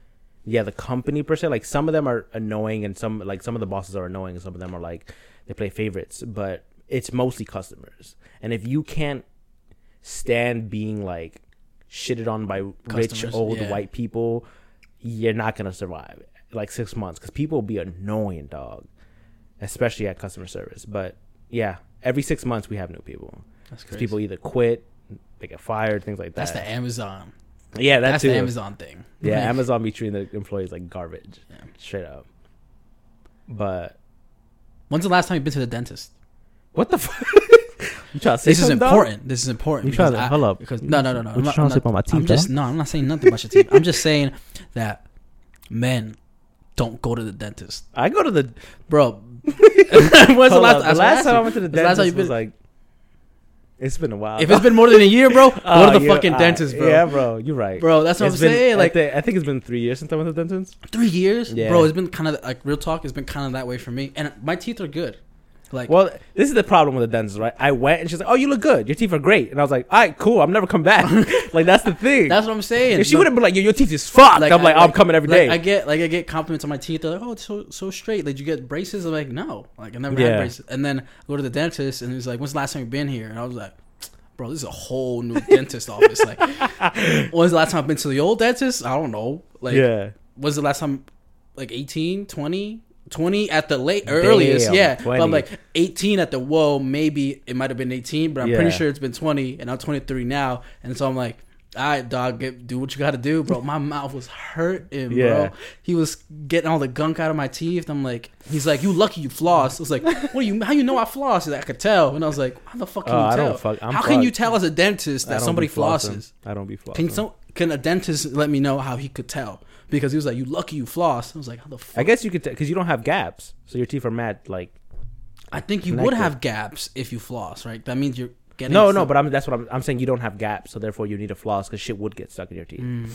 Yeah, the company per se. Like some of them are annoying, and some like some of the bosses are annoying, and some of them are like they play favorites. But it's mostly customers. And if you can't stand being like shitted on by rich old yeah. white people, you're not gonna survive like six months because people will be annoying, dog. Especially at customer service. But yeah, every six months we have new people. because people either quit, they get fired, things like that. That's the Amazon. Yeah, that That's too. the Amazon thing. Yeah, Amazon be treating the employees like garbage, Yeah. straight up. But When's the last time you've been to the dentist? what the fuck? [laughs] you trying to say This is important. This is important. You trying to- I- hold up. Because no, no, no, no. What I'm not, trying I'm to say about my I'm teeth, just no. I'm not saying nothing about your teeth. I'm just saying that men don't go to the dentist, I go to the. bro. [laughs] When's the last, up, the last time. I went to the That's the last time you've was been- like. It's been a while. If it's been more than a year, bro, [laughs] go Oh, to the yeah, fucking alright. dentist, bro. Yeah, bro, you're right. Bro, that's what It's I'm been- saying. I Like I think it's been three years since I went to the dentist. three years, Yeah. bro. It's been kind of like real talk. It's been kind of that way for me, and my teeth are good. Like, Well, this is the problem with the dentist, right? I went and she's like, "Oh, you look good. Your teeth are great." And I was like, "All right, cool. I'm never come back." [laughs] like that's the thing. that's what I'm saying. if she would have been like, "Yo, your teeth is fucked," like, I'm I- like, "I'm coming every like, day." I get like I get compliments on my teeth. They're like, "Oh, it's so so straight." Like, "Did you get braces?" I'm like, "No, like I never Yeah. had braces." And then I go to the dentist, and he's like, "When's the last time you've been here?" And I was like, "Bro, this is a whole new [laughs] dentist office. Like, when's the last time I've been to the old dentist? I don't know. Like, yeah, when's the last time? Like 18, 20? 20 at the late or earliest, Damn, yeah. But I'm like 18 at the whoa, maybe it might have been 18, but I'm Yeah. pretty sure it's been 20, and I'm 23 now, and so I'm like, all right, dog, get, do what you got to do, bro. My mouth was hurting, Yeah. bro. He was getting all the gunk out of my teeth. I'm like, he's like, you lucky you floss. I was like, what do you? How you know I floss? Like, I could tell, and I was like, how the fuck can Oh, you I tell? fuck- how can you tell as a dentist that somebody flosses? I don't be flossing. Can can a dentist let me know how he could tell? Because he was like, "You lucky you floss." I was like, "How the fuck?" I guess you could because you don't have gaps, so your teeth are mad. Like I think you connected. would have gaps if you floss, right? That means you're getting no, no, but I'm that's what I'm. I'm saying you don't have gaps, so therefore you need a floss because shit would get stuck in your teeth. Mm.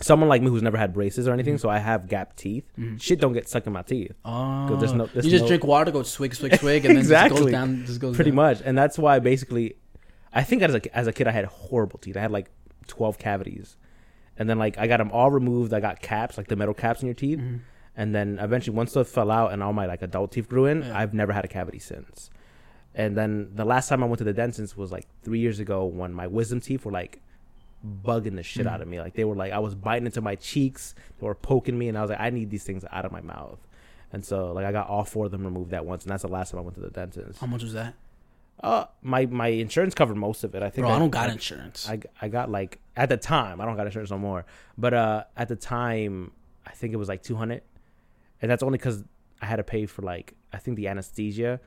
Someone like me who's never had braces or anything, so I have gap teeth. Mm. Shit don't get stuck in my teeth. Oh, there's no- there's you just no- drink water, go swig, swig, swig, and then just goes down. Just goes pretty down. much and that's why basically i think as a, as a kid i had horrible teeth i had like 12 cavities and then like i got them all removed. I got caps like the metal caps in your teeth. Mhm. and then eventually once those fell out and all my like adult teeth grew in Yeah. i've never had a cavity since. And then the last time i went to the dentist was like three years ago when my wisdom teeth were like bugging the shit Mm. out of me. Like they were like i was biting into my cheeks. They were poking me and i was like i need these things out of my mouth. And so like i got all four of them removed at once and that's the last time i went to the dentist. How much was that, uh, my my insurance covered most of it. I think. bro? I, don't got I, insurance. I I got like at the time I don't got insurance no more, but uh at the time I think it was like two hundred, and that's only because I had to pay for like I think the anesthesia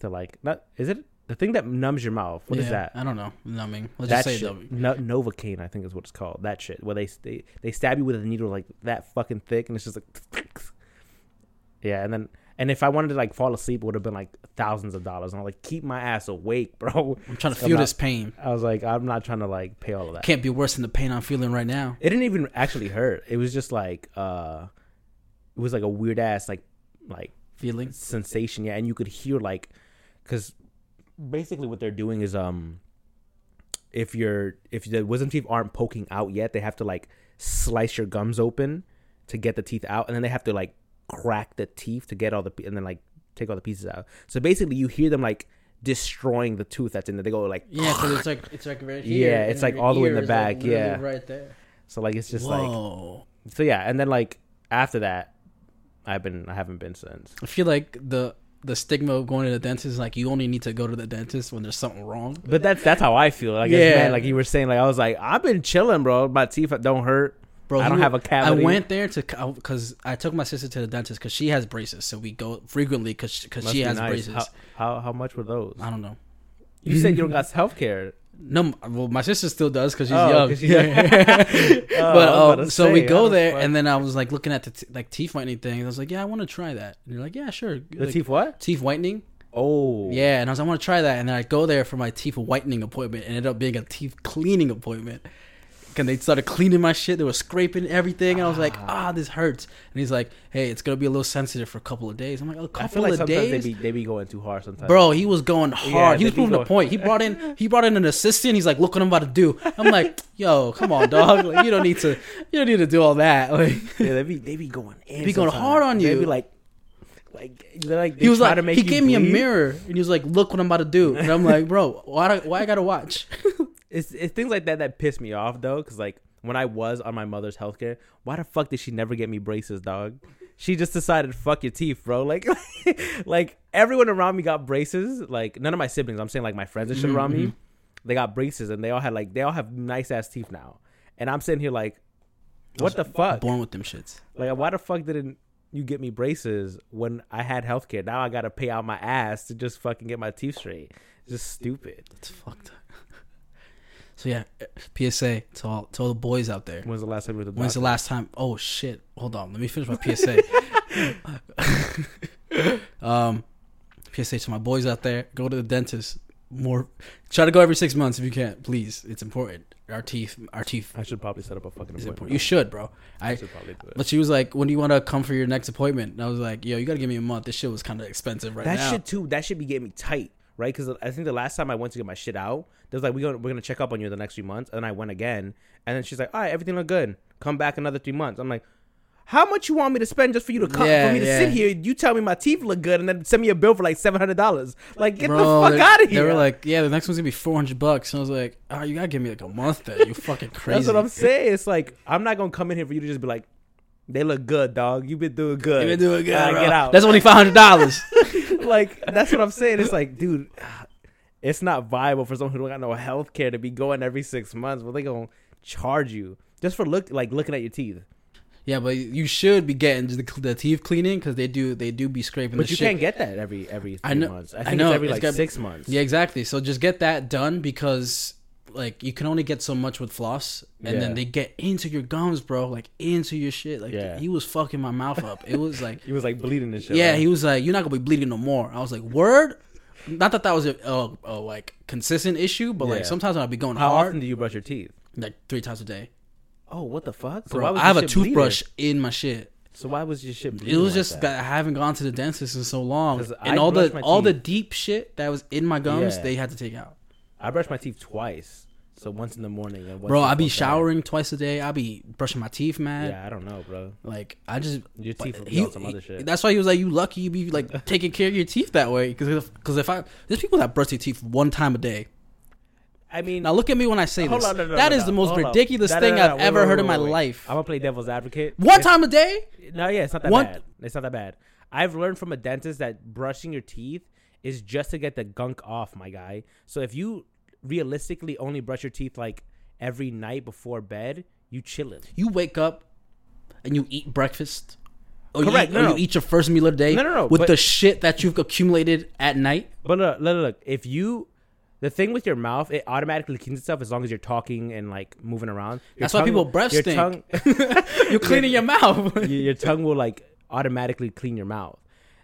to like not is it the thing that numbs your mouth. What is Yeah, that? I don't know. Numbing. Let's that just say shit. numbing. No, Novocaine, I think is what it's called. That shit where they they they stab you with a needle like that fucking thick, and it's just like, [laughs] yeah. And then and if I wanted to like fall asleep, it would have been like thousands of dollars. And I'm like, keep my ass awake, bro. I'm trying [laughs] to feel not- this pain. I was like, I'm not trying to like pay all of that. Can't be worse than the pain I'm feeling right now. It didn't even actually hurt. It was just like uh, it was like a weird ass like like Feeling. sensation yeah and you could hear like because basically what they're doing is um if your if the wisdom teeth aren't poking out yet they have to like slice your gums open to get the teeth out and then they have to like crack the teeth to get all the and then like take all the pieces out so basically you hear them like destroying the tooth that's in there they go like Yeah, because it's [laughs] like it's like right here, Yeah, it's like all the way in the is, like, back, yeah. right there. so like it's just like so yeah and then like after that i've been i haven't been since I feel like the the stigma of going to the dentist is like you only need to go to the dentist when there's something wrong. But that's that's how I feel. Like Yeah. yeah, man, like you were saying, like I was like, I've been chilling, bro. My teeth don't hurt. Bro, I don't have a cavity. I went there to because I took my sister to the dentist because she has braces, so we go frequently because because she has nice. braces. How, how how much were those? I don't know. You said you don't got health care. No, well, my sister still does because she's Oh, young. she's Yeah. [laughs] [laughs] Oh, but um, so we go there, and then I was like looking at the t- like teeth whitening thing. I was like, yeah, I want to try that. And you're like, yeah, sure. The Like, teeth what? teeth whitening. Oh, Yeah, and I was like, I want to try that. And then I go there for my teeth whitening appointment. and It ended up being a teeth cleaning appointment. And they started cleaning my shit. They were scraping everything. And I was like, ah, this hurts. And he's like, hey, it's gonna be a little sensitive for a couple of days. I'm like, a couple I feel like of sometimes days. they be they be going too hard sometimes. Bro, he was going hard. he was proving the going- point. He brought in [laughs] he brought in an assistant. He's like, look what I'm about to do. I'm like, yo, come on, dog. Like, you don't need to you don't need to do all that. [laughs] Like yeah, they be they be going in Be going sometimes. hard on you. They be like, like like he was like to make he gave me a mirror and he was like, look what I'm about to do. And I'm like, bro, why do, why I gotta watch? [laughs] It's it's things like that that piss me off though, because like when I was on my mother's healthcare, why the fuck did she never get me braces, dog? She just decided fuck your teeth, bro. [laughs] Like, like everyone around me got braces. Like none of my siblings, I'm saying like my friends and shit Mhm, around me, mhm. they got braces and they all had like they all have nice ass teeth now, and I'm sitting here like, what the fuck? Born with them shits. Like, why the fuck didn't you get me braces when I had healthcare? Now I gotta pay out my ass to just fucking get my teeth straight. It's just stupid. It's fucked up. So yeah, PSA to all to all the boys out there. When's the last time you went to the When's the doctor? last time? Oh shit! Hold on, let me finish my [laughs] PSA. [laughs] um, PSA to my boys out there: go to the dentist. More, try to go every six months if you can't. please. It's important. Our teeth, our teeth I should probably set up a fucking appointment. important. You should, bro. I I. should probably do it. But she was like, "When do you want to come for your next appointment?" And I was like, "Yo, you gotta give me a month. This shit was kind of expensive right that now." shit too. That should be getting me tight, right? Because I think the last time I went to get my shit out, there was like we gonna we're gonna check up on you in the next few months, and I went again, and then she's like, all right, everything look good. Come back another three months. I'm like. How much you want me to spend just for you to come Yeah, for me to yeah. sit here? You tell me my teeth look good, and then send me a bill for like seven hundred dollars. Like, get Bro, the fuck out of here! They were like, "Yeah, the next one's gonna be four hundred bucks." And I was like, "Oh, you gotta give me like a month then. You fucking crazy." [laughs] That's what I'm saying. It's like I'm not gonna come in here for you to just be like, they look good, dog. You've been doing good. You been doing good. Bro. get out. That's only five hundred dollars. [laughs] like that's what I'm saying. It's like, dude, it's not viable for someone who don't got no health care to be going every six months. Well, they gonna charge you just for look like looking at your teeth. yeah, but you should be getting the, the teeth cleaning because they do they do be scraping. But you shit. can't get that every every three I know- months. I I know, it's every it's like gotta- six months. Yeah, exactly. So just get that done because like you can only get so much with floss, and Yeah. then they get into your gums, bro. Like into your shit. Like Yeah. he was fucking my mouth up. It was like. [laughs] He was like bleeding and shit. Yeah, right? he was like, "You're not gonna be bleeding no more." I was like, "Word." Not that that was a, a, a like consistent issue, but like sometimes I'd be going How hard, often do you brush your teeth? like three times a day. Oh, what the fuck? So Bro, I have a shit bleeding? toothbrush in my shit. So why was your shit? Bleeding? It was like just that? that I haven't gone to the dentist in so long, and I all the all the deep shit that was in my gums, Yeah. they had to take out. I brush my teeth twice. So once in the morning and once Bro, I be showering twice a day. I be brushing my teeth, man. Yeah, I don't know, bro. Like I just Your teeth be he- on some other shit. That's why he was like, "You lucky you be like [laughs] taking care of your teeth that way." Because because if I there's people that brush their teeth one time a day. I mean, Now look at me when I say Hold this. on, no, no, That no, is the most ridiculous thing. I've Wait, ever wait, heard in my wait. life. I'm gonna play devil's advocate. One It's- time a day? No, yeah, it's not that One- bad. It's not that bad. I've learned from a dentist that brushing your teeth is just to get the gunk off, my guy. So if you realistically only brush your teeth like every night before bed, you chillin'. You wake up and you eat breakfast. or Correct, You, no, or no. you eat your first meal of the day No, no, no, with but- the shit that you've accumulated at night. But uh, look, look, look, if you, the thing with your mouth, it automatically cleans itself as long as you're talking and like moving around. Your That's why people breath your stink. tongue, [laughs] You're cleaning [laughs] your mouth. your, your tongue will like automatically clean your mouth.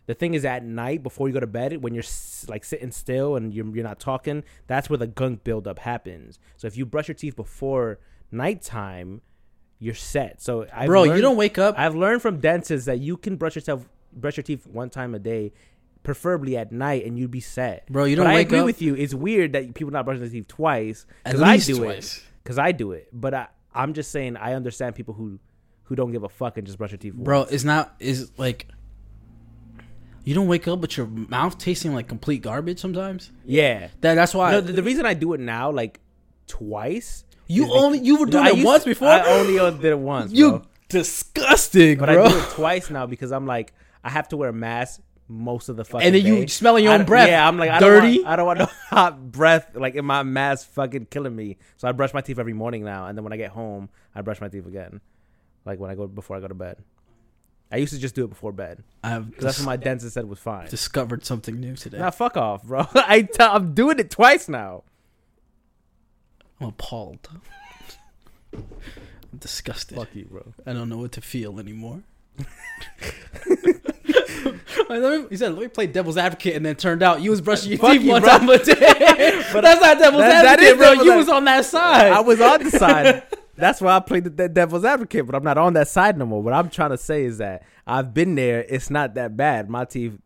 The thing is, at night before you go to bed, when you're like sitting still and you're, you're not talking, that's where the gunk buildup happens. So if you brush your teeth before nighttime, you're set. So I, Bro, you don't wake up. I've learned from dentists that you can brush yourself, brush your teeth one time a day, preferably at night, and you'd be set. Bro, you don't I wake agree up- with you. It's weird that people not brushing their teeth twice because I do twice. it. Because I do it, but I, I'm just saying I understand people who who don't give a fuck and just brush their teeth. Bro, once. it's not is like you don't wake up with your mouth tasting like complete garbage sometimes. yeah. That that's why No, the, the reason I do it now, like twice, you only you were No, doing I it used- once before. I only did it once. you bro. disgusting, but bro. I do it twice now because I'm like I have to wear a mask most of the fucking And then you smelling your own breath. Yeah, I'm like I Dirty. Don't want, I don't want no [laughs] hot breath like in my mask, fucking killing me. So I brush my teeth every morning now, and then when I get home, I brush my teeth again, like when I go before I go to bed. I used to just do it before bed. I've that's what my dentist said was fine. discovered something new today. Nah, fuck off, bro. [laughs] I t- I'm doing it twice now. I'm appalled. I'm disgusted. Fuck you, bro. I don't know what to feel anymore. [laughs] [laughs] Me- he said, "Let me play devil's advocate," and then turned out you was brushing your Fuck teeth you, one bro. time a day. but that's not devil's That- that advocate, is bro. devil's You ad- was on that side. I was on the side. That's why I played the, the devil's advocate, but I'm not on that side no more. What I'm trying to say is that I've been there. It's not that bad. My teeth,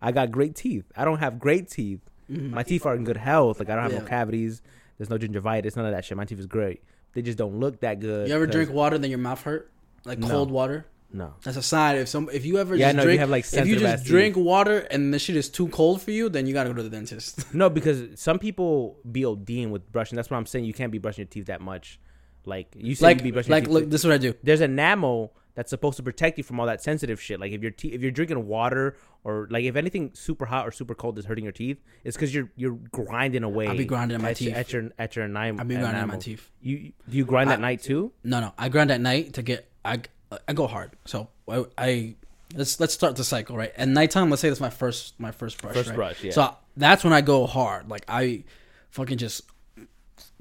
I got great teeth. I don't have great teeth. My teeth are in good health. Like I don't have no Mm-hmm. Cavities. There's no gingivitis. None of that shit. My teeth is great. They just don't look that good. you ever drink water and then your mouth hurt, like No. cold water? No. That's a sign. If some, if you ever Yeah, just no, if you have, like, if you just drink water and the shit is too cold for you, then you gotta go to the dentist. No, because some people be ODing with brushing. That's what I'm saying. You can't be brushing your teeth that much. Like you said, like, you be brushing like, your teeth look, this is what I do. there's enamel that's supposed to protect you from all that sensitive shit. Like if you're te- if you're drinking water or like if anything super hot or super cold is hurting your teeth, it's because you're you're grinding away. I'll be grinding my at your- teeth. at your at your enamel. I've been grinding my teeth. You do you grind I- at night too? No, no, I grind at night to get. I I go hard. So I, I let's let's start the cycle right. At nighttime, let's say that's my first my first brush. First right? brush, yeah. So that's when I go hard. Like I fucking just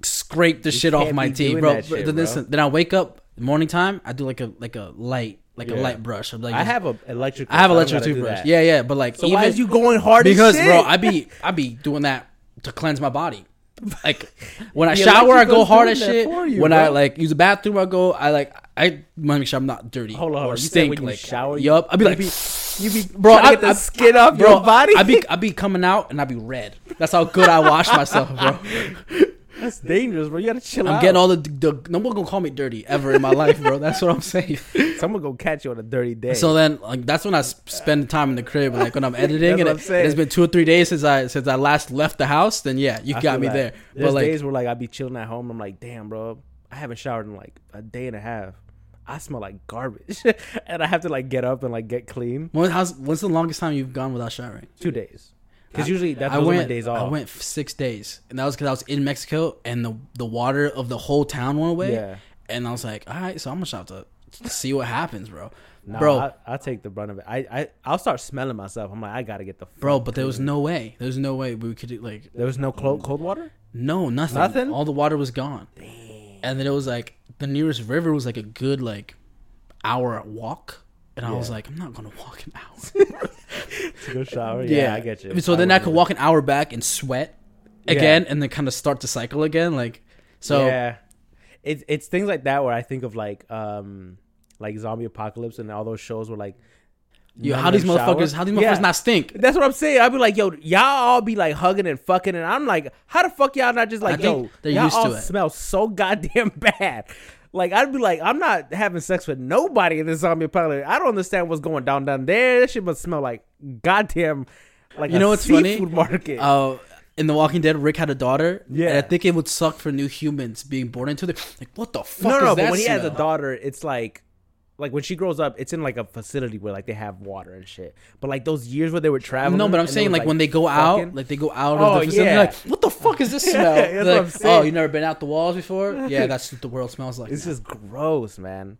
scrape the shit off my teeth, bro. shit, then, bro. listen, then I wake up morning time. I do like a like a light like a light brush. I'm like, I have a electric. I have electric toothbrush. Yeah, yeah, but like So even why is you going hard? because shit? bro, I be I be doing that to cleanse my body. [laughs] Like when I shower, I go hard as shit. you, when I like use the bathroom, I go. I like I want to make sure I'm not dirty Hold on, or. You stink. when you like shower, you- yup. I be you like, be- you be [sighs] bro, I, get the I- skin off bro, your body. I be I be coming out and I be red. That's how good I wash myself, bro. [laughs] That's dangerous, bro. You gotta chill I'm out. getting all the, the no one gonna call me dirty ever in my life, bro. That's what I'm saying. [laughs] Someone gonna catch you on a dirty day. So then, like that's when I s- spend time in the crib. Like when I'm editing, and it, it's been two or three days since I since I last left the house. Then yeah, you I got me that. there. There's but like, days where like I'd be chilling at home. I'm like, damn, bro, I haven't showered in like a day and a half. I smell like garbage, [laughs] and I have to like get up and like get clean. when, how's, when's the longest time you've gone without showering? Two days, because usually that's I went. my days off. I went six days, and that was because I was in Mexico, and the the water of the whole town went away. Yeah, And I was like, all right, so I'm gonna have to see what happens, bro. nah, bro. I, I'll take the brunt of it. I I I'll start smelling myself. I'm like, I gotta get the Bro, but there was no way. There was no way we could like there was no cold mm. cold water. no nothing. Nothing? All the water was gone. And then it was like the nearest river was like a good like hour walk. And I was like, I'm not gonna walk an hour. [laughs] To go [laughs] shower. Yeah, I get you. So then I could walk an hour back and sweat Yeah. again, and then kind of start the cycle again. Like, so yeah, it's it's things like that where I think of like um like zombie apocalypse and all those shows where like yo, how these them shower. motherfuckers, how these motherfuckers Yeah. not stink? That's what I'm saying. I'd be like, yo, y'all all be like hugging and fucking, and I'm like, how the fuck y'all not just like, yo, they're y'all used to it. smell so goddamn [laughs] bad. Like I'd be like, I'm not having sex with nobody in this zombie apocalypse. I don't understand what's going down down there. That shit must smell like goddamn, like You a know what's funny? seafood market. Uh, in The Walking Dead, Rick had a daughter. Yeah. and I think it would suck for new humans being born into the like. What the fuck? no, no, but when he has a daughter, it's like. Like when she grows up, it's in like a facility where like they have water and shit. But like those years where they were traveling, No, but I'm saying like, when they go out, like they go out Oh, of the facility, yeah. like what the fuck is this [laughs] Yeah, smell? that's They're what I'm like, oh, you never been out the walls before? Yeah, that's what the world smells like. It's now." just gross, man.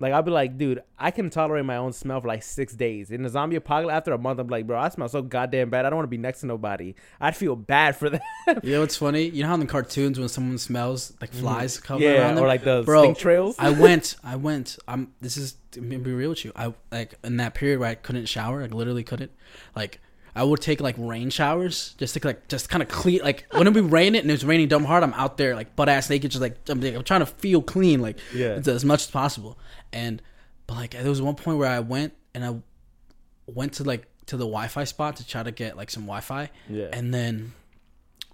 Like I'll be like, dude, I can tolerate my own smell for like six days. In the zombie apocalypse, after a month, I'm like, bro, I smell so goddamn bad. I don't want to be next to nobody. I'd feel bad for [laughs] that. You know what's funny? You know how in the cartoons when someone smells like flies cover Mm-hmm. yeah, around them? or like the Bro, stink trails. I went, [laughs] I went. I'm. This is to be real with you. I like in that period where I couldn't shower, like literally couldn't. Like I would take like rain showers just to like just kind of clean. Like when it be raining and it's raining dumb hard, I'm out there like butt ass naked, just like I'm, like, I'm trying to feel clean, like Yeah. as much as possible. And but like there was one point where I went and I went to like to the Wi-Fi spot to try to get like some Wi-Fi, yeah. and then,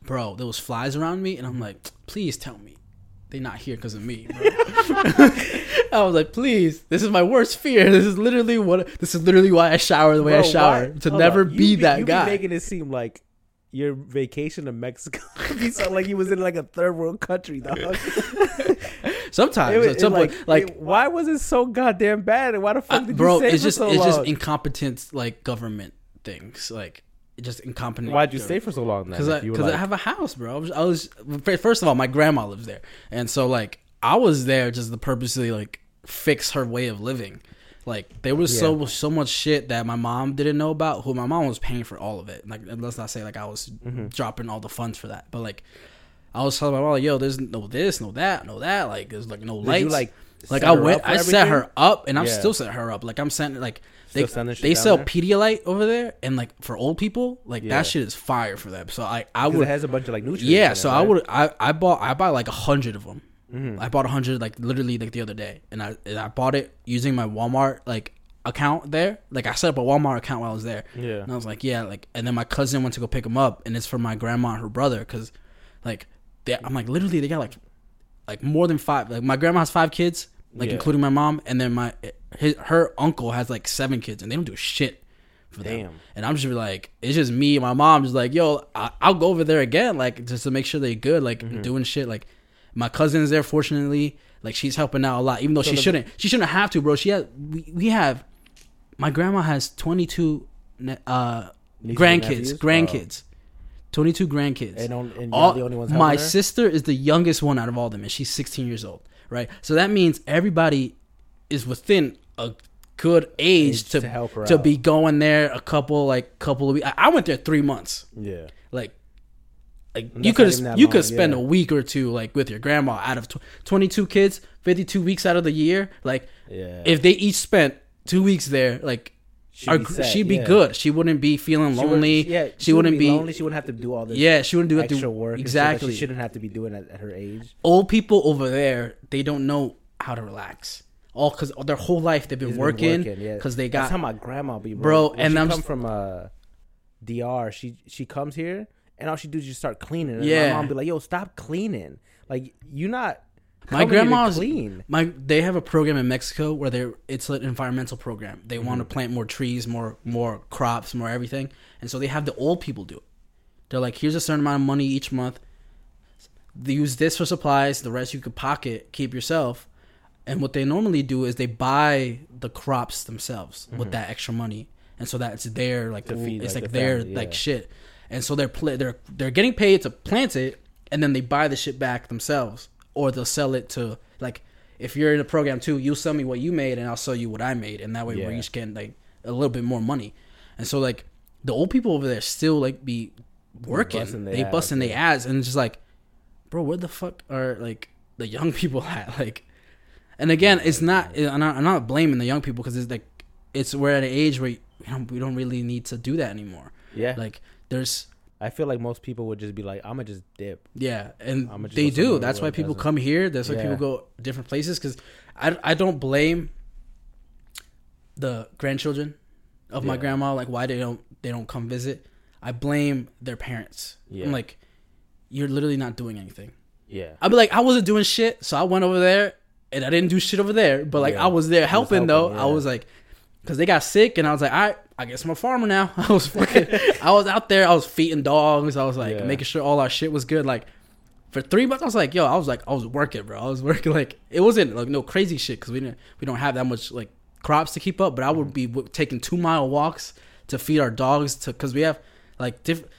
bro, there was flies around me, and I'm like, please tell me they're not here because of me. [laughs] I was like, please, this is my worst fear. This is literally what. This is literally why I shower the way I shower why- to hold never on. You be that you guy. Be making it seem like your vacation to Mexico. [laughs] you sound like you was in like a third world country, dog. [laughs] Sometimes, It- at some like, point, like. it- why was it so goddamn bad? And why the fuck uh, did bro, you stay it's for just so it's just long? incompetent like government things like just incompetent. Why'd you stay for so long then? Because I, cause I have a house, bro. I was, I was first of all, my grandma lives there, and so like I was there just to purposely like fix her way of living. Like there was so so much shit that my mom didn't know about. Who my mom was paying for all of it. Like let's not say like I was Mm-hmm. dropping all the funds for that, but like I was telling my mom, like, yo, there's no this, no that, no that. Like there's like no Did lights. you like like I went, I set her up, and I'm Yeah. still setting her up. Like I'm sending like they Still sending shit they sell there? Pedialyte over there, and like for old people, like Yeah. that shit is fire for them. So I I would it has a bunch of like nutrients. yeah, so it, I would I I bought I bought like a hundred of them. Mhm. I bought a hundred like literally like the other day, and I and I bought it using my Walmart like account there. Like I set up a Walmart account while I was there, Yeah. and I was like, yeah, like, and then my cousin went to go pick them up, and it's for my grandma and her brother, because like they, I'm like literally they got like like more than five. Like my grandma has five kids, like Yeah. including my mom, and then my his her uncle has like seven kids, and they don't do shit for them. And I'm just like, it's just me and my mom just like, yo, I, I'll go over there again, like just to make sure they're good, like Mm-hmm. doing shit. Like my cousin's there, fortunately, like she's helping out a lot, even though So she the- shouldn't. She shouldn't have to, bro. She has we, we have my grandma has 22 uh grandkids, nephews? grandkids. 22 grandkids. And, on, and y'all the only ones my her? sister is the youngest one out of all of them, and she's 16 years old, right? So that means everybody is within a good age, Age to to help her to out. be going there a couple like couple of weeks. I, I went there three months, Yeah. like. Like you could not even that you long, could spend yeah. a week or two like with your grandma out of tw- 22 kids 52 weeks out of the year like Yeah. if they each spent two weeks there like She'd our be set, she'd be yeah. good she wouldn't be feeling She lonely yeah, she, wouldn't be, lonely. She wouldn't have to do all this. yeah she wouldn't do extra work. shit that exactly She shouldn't have to be doing at, at her age. old people over there they don't know how to relax all because their whole life they've been been working yeah. because they That's got how my grandma be, bro. Bro, and she I'm come from uh, DR. She she comes here, and all she do is just start cleaning. And Yeah. my mom be like, "Yo, stop cleaning. Like you're not." my coming here to grandma's clean. my they have a program in Mexico where they're it's an environmental program. They want to Mm-hmm. plant more trees, more more crops, more everything, and so they have the old people do it. They're like, here's a certain amount of money each month. They use this for supplies. The rest you could pocket, keep yourself. And what they normally do is they buy the crops themselves with that extra money, and so that's their like Mm-hmm. To feed, it's like, like the their family, like shit. And so they're pla they're they're getting paid to plant it, and then they buy the shit back themselves, or they'll sell it to like if you're in a program too, you sell me what you made, and I'll sell you what I made, and that way we're Yeah. each getting like a little bit more money. And so like the old people over there still like be working, busting they ass, busting their yeah. ass, and it's just like, bro, where the fuck are like the young [laughs] people at? Like, and again, it's not. I'm not, I'm not blaming the young people because it's like it's we're at an age where you know, we don't really need to do that anymore. Yeah, Like there's I feel like most people would just be like, "I'm gonna just dip." yeah, and they do. That's why people doesn't- come here. That's why Yeah. people go different places. Because I, I don't blame the grandchildren of my grandma. Like why they don't they don't come visit. I blame their parents. Yeah. I'm like, you're literally not doing anything. Yeah, I'd be like, I wasn't doing shit, so I went over there and I didn't do shit over there. But like, Yeah. I was there helping, though. helping, I yeah. was like, because they got sick, and I was like, all right, I guess I'm a farmer now. [laughs] I was fucking, I was out there, I was feeding dogs, I was like Yeah. making sure all our shit was good. Like for three months, I was like, yo, I was like, I was working, bro. I was [laughs] working like it wasn't like no crazy shit because we didn't we don't have that much like crops to keep up. But I would mm-hmm. be w- taking two mile walks to feed our dogs to because we have like different.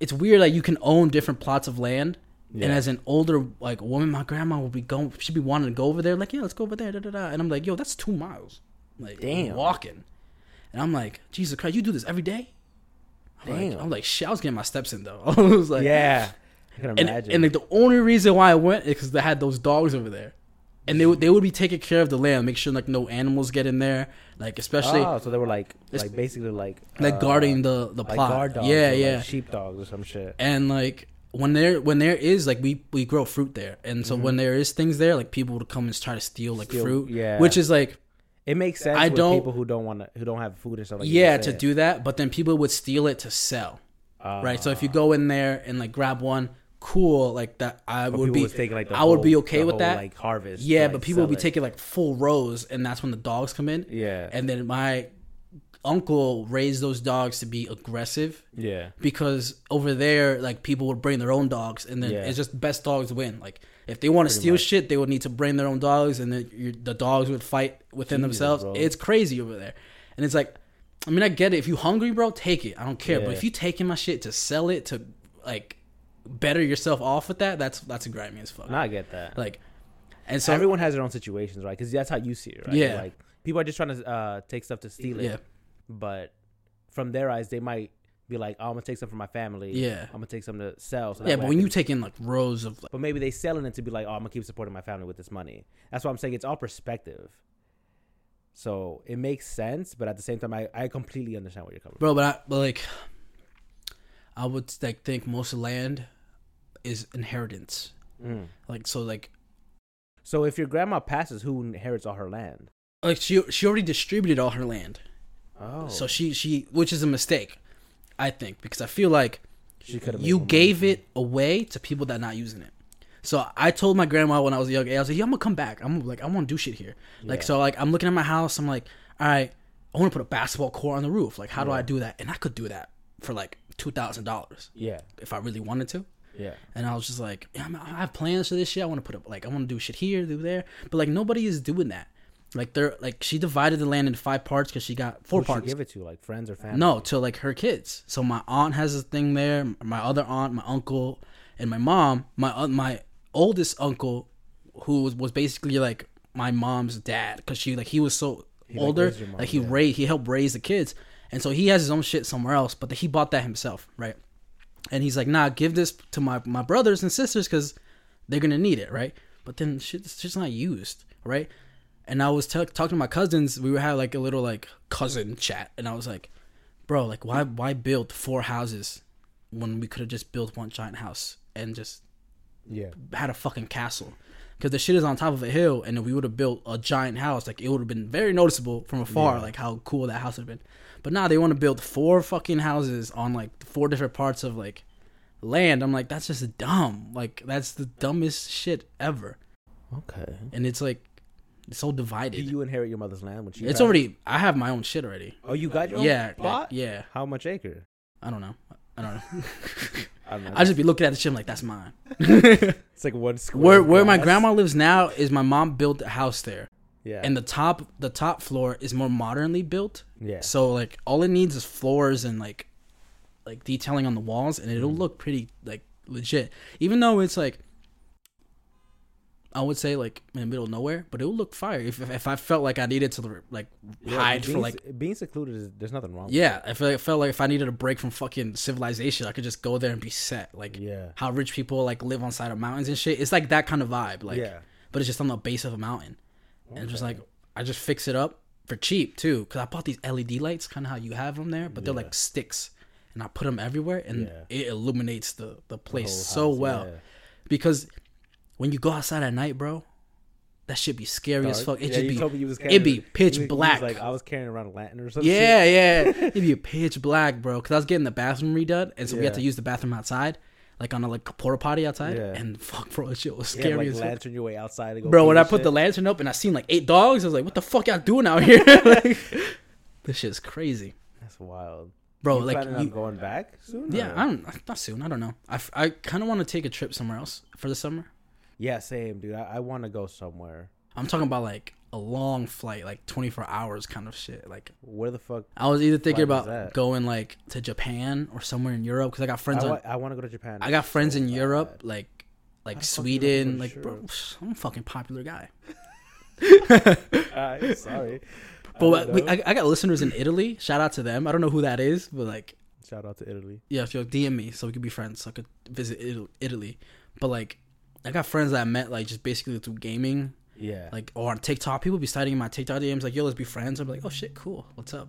It's weird like you can own different plots of land Yeah. And as an older like woman, my grandma would be going. She'd be wanting to go over there. Like, yeah, let's go over there. Da, da, da. And I'm like, yo, that's two miles. Like, Damn. walking. And I'm like, Jesus Christ, you do this every day? I'm like, Damn. I'm like, shit, I was getting my steps in though. [laughs] I was like, yeah, I can and, imagine. and like the only reason why I went is because they had those dogs over there, and they would they would be taking care of the land, make sure like no animals get in there, like especially oh, so they were like, like basically like like uh, guarding the the like plot. guard dogs, yeah, yeah. like sheep dogs or some shit. and like when there when there is like we we grow fruit there, and so when there is things there, like people would come and try to steal like Mm-hmm. Steal- fruit, yeah. which is like It makes sense. I with don't- people who don't want to, who don't have food and stuff. Like yeah to do that, but then people would steal it to sell, Uh, right? So if you go in there and like grab one, cool, like that, I but would be taking, like, the I would be okay with whole, that. Like harvest. yeah, but people would be it. taking like full rows, and that's when the dogs come in. Yeah, And then my uncle raised those dogs to be aggressive yeah, because over there, like people would bring their own dogs, and then Yeah. it's just best dogs win. Like if they want to steal much. shit, they would need to bring their own dogs, and then the dogs would fight within Jesus, themselves. bro. It's crazy over there, and it's like, I mean, I get it. If you hungry, bro, take it. I don't care. But if you taking my shit to sell it to like better yourself off with that, that's that's a grimy as fuck. no, I get that. Like, and so everyone has their own situations, right? Because that's how you see it, right? Yeah. Like people are just trying to uh, take stuff to steal it. yeah, But from their eyes, they might be like, oh, "I'm gonna take some for my family. Yeah. I'm gonna take some to sell." So yeah. But when you take in like rows of like, but maybe they selling it to be like, "Oh, I'm gonna keep supporting my family with this money." That's why I'm saying it's all perspective. So it makes sense, but at the same time, I, I completely understand where you're coming bro, but I but like, I would like think most land is inheritance. Mm. Like so, like So if your grandma passes, who inherits all her land? like she she already distributed all her land. Oh, So she she which is a mistake, I think, because I feel like she could have. you gave it away to people that are not using it. So I told my grandma when I was young, I was like, "Yeah, I'm gonna come back. I'm like, I want to do shit here." Like, so like I'm looking at my house. I'm like, all right, I want to put a basketball court on the roof. Like, how do I do that? And I could do that for like two thousand dollars Yeah, if I really wanted to. yeah, And I was just like, yeah, I'm- I have plans for this shit. I want to put up like I want to do shit here, do there. But like nobody is doing that. Like they're like she divided the land into five parts because she got four Who'd she parts. give it to like friends or family? No, to like her kids. So my aunt has a thing there. My other aunt, my uncle, and my mom. My uh, my oldest uncle, who was, was basically like my mom's dad, because she like he was so like, older, your mom, like he yeah. raised he helped raise the kids, and so he has his own shit somewhere else. But he bought that himself, right? And he's like, nah, give this to my my brothers and sisters because they're gonna need it, right? But then shit's just not used, right? And I was t- talking to my cousins. We were having like a little like cousin chat, and I was like, "Bro, like why why build four houses when we could have just built one giant house and just Yeah, had a fucking castle?" Because the shit is on top of a hill, and if we would have built a giant house, like it would have been very noticeable from afar, Yeah. like how cool that house would have been. But now they want to build four fucking houses on like four different parts of like land. I'm like, that's just dumb. Like that's the dumbest shit ever. okay. And it's like it's so Do divided. you inherit your mother's land when she? It's passes? already. I have my own shit already. Oh, you got your own Yeah, plot? yeah. How much acre? I don't know. I don't know. [laughs] I don't know. I just be looking at the shit I'm like that's mine. [laughs] it's like one square. Where where my grandma lives now is my mom built a house there, Yeah, and the top the top floor is more modernly built. yeah, So like all it needs is floors and like like detailing on the walls, and Mm. it'll look pretty like legit. Even though it's like I would say like in the middle of nowhere, but it would look fire if, if I felt like I needed to like Yeah, hide being, for like being secluded is there's nothing wrong. Yeah, I felt, I felt like if I needed a break from fucking civilization, I could just go there and be set. Like yeah, how rich people like live on side of mountains and shit. It's like that kind of vibe. Like, yeah. but it's just on the base of a mountain, and just like I just fix it up for cheap too. Because I bought these LED lights, kind of how you have them there, but they're Yeah. like sticks, and I put them everywhere, and Yeah. it illuminates the the The place whole so well. Because when you go outside at night, bro, that should be scary as fuck. It Yeah, you be told me you was it'd be pitch you- you black. like I was carrying around a lantern or something. Yeah, yeah. [laughs] It'd be pitch black, bro. Because I was getting the bathroom redone, and so we had to use the bathroom outside, like on a like porta potty outside. Yeah. And fuck, bro, that shit was Yeah, scary like as fuck. lantern your way outside. Bro, when I put shit. the lantern up and I seen like eight dogs, I was like, "What the fuck y'all doing out here?" like, [laughs] [laughs] this shit's crazy, that's wild. bro. you like, you, going back soon? yeah, I don't, not soon. I don't know. I, I kind of want to take a trip somewhere else for the summer. Yeah, same, dude. I, I want to go somewhere. I'm talking about like a long flight, like 24 hours kind of shit. Like, Where the fuck? I was either thinking about going like to Japan or somewhere in Europe because I got friends I, on wa- I want to go to Japan. I got friends so in bad. Europe, like like the fuck you don't Sweden. Like, for bro, I'm a fucking popular guy. [laughs] Uh, [laughs] sorry. But what- we, I, I got listeners in Italy. Shout out to them. I don't know who that is, but like, Shout out to Italy. yeah, if you DM me so we could be friends, so I could visit Italy. But like, I got friends that I met like just basically through gaming, Yeah. like or on TikTok. People be citing my TikTok DMs like, "Yo, let's be friends." I'm like, "Oh shit, cool. What's up?"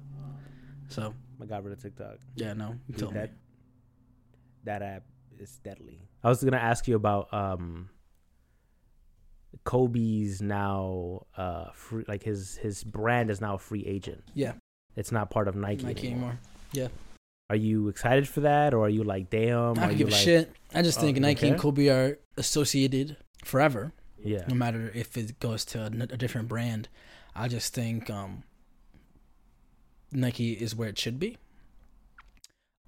So I got rid of TikTok. yeah, no, you Dude, told me. that that app is deadly. I was gonna ask you about um Kobe's now uh free like his his brand is now a free agent. Yeah, It's not part of Nike, Nike anymore. anymore. Are you excited for that or are you like damn? I don't you give a like, shit. I just think you Nike don't and Kobe are associated forever. Yeah. no matter if it goes to a different brand. I just think um, Nike is where it should be.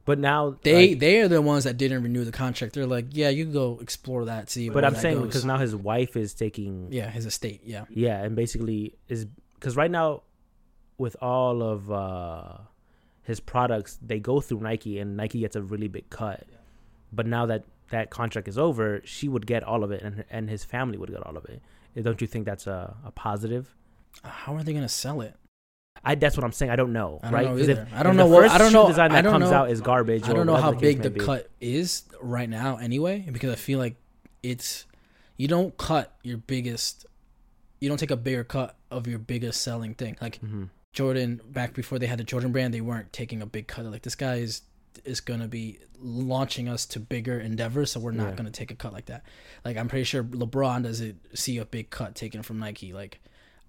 But now They like- they are the ones that didn't renew the contract. They're like, yeah, you can go explore that, see. but I'm saying because now his wife is taking yeah, his estate, yeah, Yeah, and basically is because right now, with all of uh, his products, they go through Nike, and Nike gets a really big cut. But now that that contract is over, she would get all of it, and and his family would get all of it. Eh, Don't you think that's a, a positive? how are they gonna sell it? I that's what I'm saying. I don't know, I don't right? know if- I don't know the what I don't know. design I that don't comes know. out is garbage. I don't know how case big the be. cut is right now, anyway, because I feel like it's you don't cut your biggest, you don't take a bigger cut of your biggest selling thing. Like Mhm. Jordan back before they had the Jordan brand, they weren't taking a big cut. Like this guy is is gonna be launching us to bigger endeavors, so we're not Yeah. gonna take a cut like that. Like I'm pretty sure LeBron doesn't see a big cut taken from Nike. Like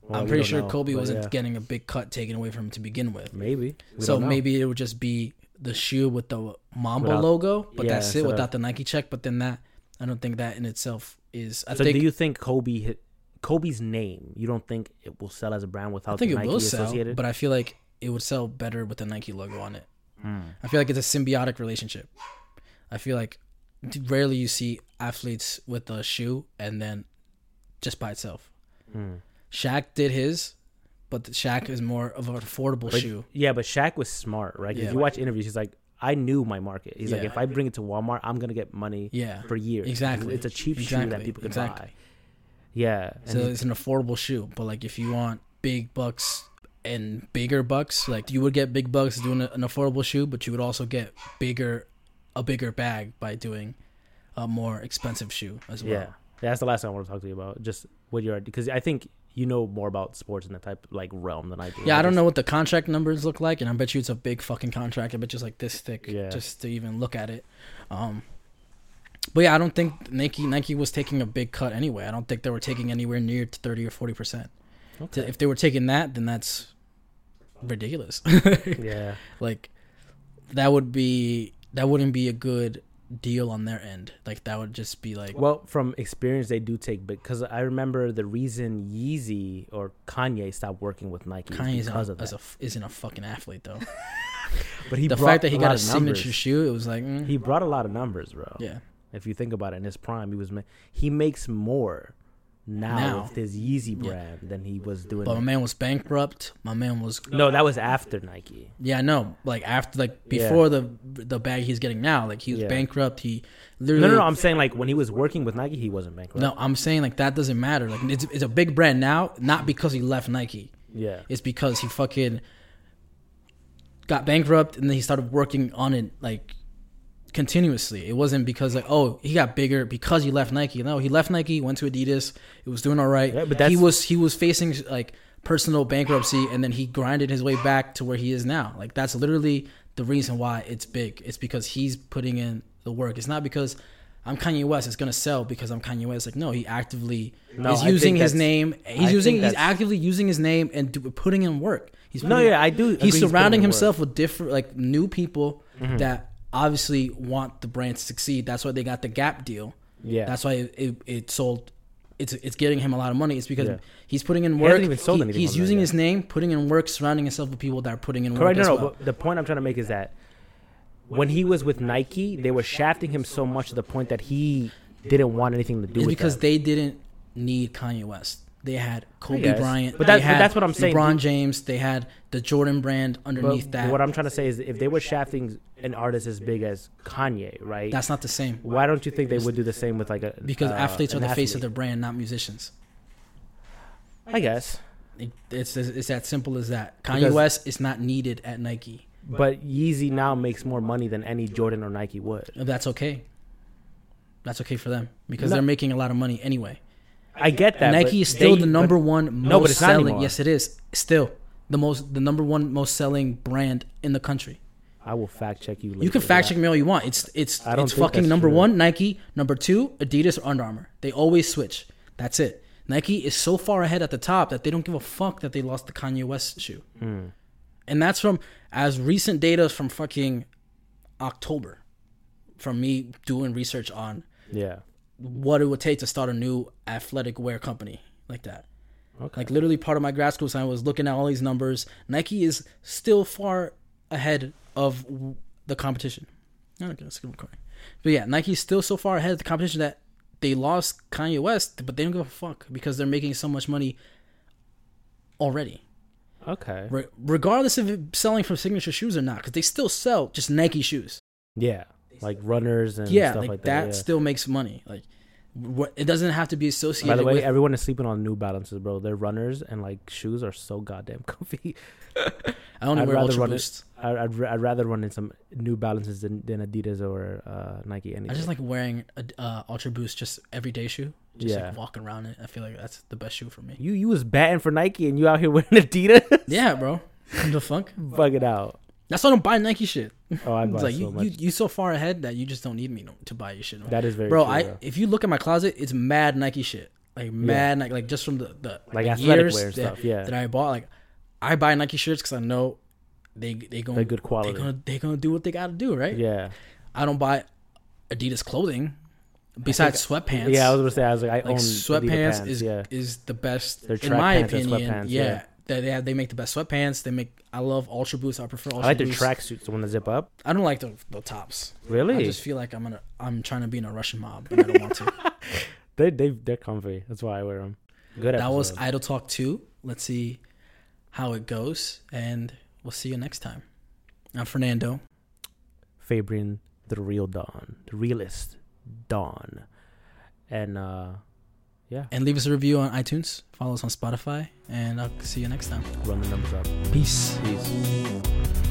Well, I'm pretty sure know, Kobe wasn't yeah. getting a big cut taken away from him to begin with. maybe. We so maybe it would just be the shoe with the Mamba Without- logo, but yeah, that's it without of- the Nike check. But then that I don't think that in itself is. I so think do you think Kobe hit Kobe's name? You don't think it will sell as a brand without I think the it Nike will sell, associated? but I feel like it would sell better with the Nike logo on it. Hmm. I feel like it's a symbiotic relationship. I feel like rarely you see athletes with a shoe and then just by itself. Hmm. Shaq did his, but the Shaq is more of an affordable But- shoe. Yeah, but Shaq was smart, right? Yeah. If you watch interviews, he's like, I knew my market. He's like, if I bring it to Walmart, I'm gonna get money Yeah, for years. Exactly. It's a cheap shoe that people can Exactly. buy. Yeah. So it's an affordable shoe. But like if you want big bucks and bigger bucks, like you would get big bucks doing an affordable shoe, but you would also get bigger, a bigger bag by doing a more expensive shoe as well. yeah. That's the last thing I want to talk to you about. Just what you're because I think you know more about sports in that type like realm than I do. Yeah, I don't know what the contract numbers look like, and I bet you it's a big fucking contract. I bet you it's like this thick, Yeah. just to even look at it. Um, but yeah, I don't think Nike Nike was taking a big cut anyway. I don't think they were taking anywhere near to thirty or forty percent. Okay. If they were taking that, then that's ridiculous. [laughs] Yeah. like that would be that wouldn't be a good deal on their end. Like that would just be like Well, from experience, they do take because I remember the reason Yeezy or Kanye stopped working with Nike is Kanye's because of as that. a isn't a fucking athlete though. [laughs] but he the fact that he a got a signature shoe, it was like mm, He brought a lot of numbers, bro. yeah. If you think about it, in his prime, he was ma- he makes more now, Now. with his Yeezy Yeah. brand than he was doing. But my man was bankrupt. My man was no, that was after Nike. yeah, no, like after like Yeah. before the the bag he's getting now, like he was Yeah. bankrupt. He No, no, no. I'm saying like when he was working with Nike, he wasn't bankrupt. no, I'm saying like that doesn't matter. Like it's it's a big brand now, not because he left Nike. Yeah. It's because he fucking got bankrupt and then he started working on it like continuously. It wasn't because like oh he got bigger because he left Nike. No, he left Nike, went to Adidas. It was doing all right. Yeah, but he was he was facing like personal bankruptcy and then he grinded his way back to where he is now. Like that's literally the reason why it's big. It's because he's putting in the work. It's not because I'm Kanye West. It's gonna sell because I'm Kanye West. Like no, he actively No, is using his name. I He's using. He's actively using his name and do, putting in work. He's No, yeah, I do. He's surrounding himself with different, like new people Mm-hmm. that obviously want the brand to succeed. That's why they got the Gap deal. Yeah. That's why it, it, it sold. It's it's getting him a lot of money. It's because Yeah. he's putting in He work. hasn't even sold He- anything he's that using yet. his name, putting in work, surrounding himself with people that are putting in work Correct. No, no. well. But the point I'm trying to make is that when he was with Nike, they were shafting him so much to the point that he didn't want anything to do It's because them. they didn't need Kanye West. They had Kobe. Bryant. But that- but that's what I'm saying. LeBron James. They had the Jordan brand underneath but that. what I'm trying to say is, if they were shafting an artist as big as Kanye, right? That's not the same why don't you think they would do the same with like a because uh, athletes are an the face of athlete? their brand, not musicians. I guess, It, it's it's that simple as that. Kanye Because- West is not needed at Nike. but Yeezy now makes more money than any Jordan or Nike would. That's okay. That's okay for them because No. they're making a lot of money anyway. I get that. Nike is still they- the but- number one most No, but it's selling. anymore. Yes, it is. Still the most the number one most selling brand in the country. I will fact check you. Later You can fact check me all you want. It's it's it's fucking number true. one Nike, number two Adidas or Under Armour. They always switch. That's it. Nike is so far ahead at the top that they don't give a fuck that they lost the Kanye West shoe. Mm. And that's from as recent data from fucking October, from me doing research on Yeah. what it would take to start a new athletic wear company like that. Okay. Like literally part of my grad school assignment was looking at all these numbers. Nike is still far ahead of the competition. Okay, let's keep recording. But yeah, Nike's still so far ahead of the competition that they lost Kanye West, but they don't give a fuck because they're making so much money already. Okay. Re- regardless of selling from signature shoes or not, because they still sell just Nike shoes. Yeah. Like runners and yeah, stuff like, like, that, that. yeah. still makes money. Like what, it doesn't have to be associated. By the way, with, everyone is sleeping on New Balances, bro. Their runners and like shoes are so goddamn [laughs] comfy. I only I'd wear rather Ultra run Boost. I, I'd, I'd rather run in some New Balances than, than Adidas or uh, Nike. Anything. I just like wearing a uh, Ultra Boost, just everyday shoe. Just Yeah. like walking around it. I feel like that's the best shoe for me. you. You was batting for Nike and you out here [laughs] wearing Adidas. Yeah, bro. the fuck? [laughs] Bug it out. That's why I don't buy Nike shit. Oh, I buy [laughs] like so you, much. you, you so far ahead that you just don't need me no, to buy your shit. that is very bro, true, I yeah. if you look at my closet, it's mad Nike shit. Like mad Nike, like just from the the like the athletic years wear that, stuff. Yeah, that I bought. Like I buy Nike shirts because I know they they going they're good they quality. gonna they gonna do what they gotta do, right? Yeah, I don't buy Adidas clothing besides sweatpants. yeah. I was gonna say I was like I like own sweatpants pants, is yeah. is the best in track my pants opinion. sweatpants, yeah, yeah. They, they have, they make the best sweatpants. They make I love Ultra Boost. I prefer Ultra boots. I like their tracksuits, the one that zip up. I don't like the, the tops. Really? I just feel like I'm gonna I'm trying to be in a Russian mob, and I don't want to. [laughs] They they they're comfy. That's why I wear them. Good. that was. Idle Talk two. Let's see how it goes, and we'll see you next time. I'm Fernando. Fabian, the real Don, the realist Don, and uh, yeah, And leave us a review on iTunes. Follow us on Spotify, and I'll see you next time. run the numbers up. Peace. Peace.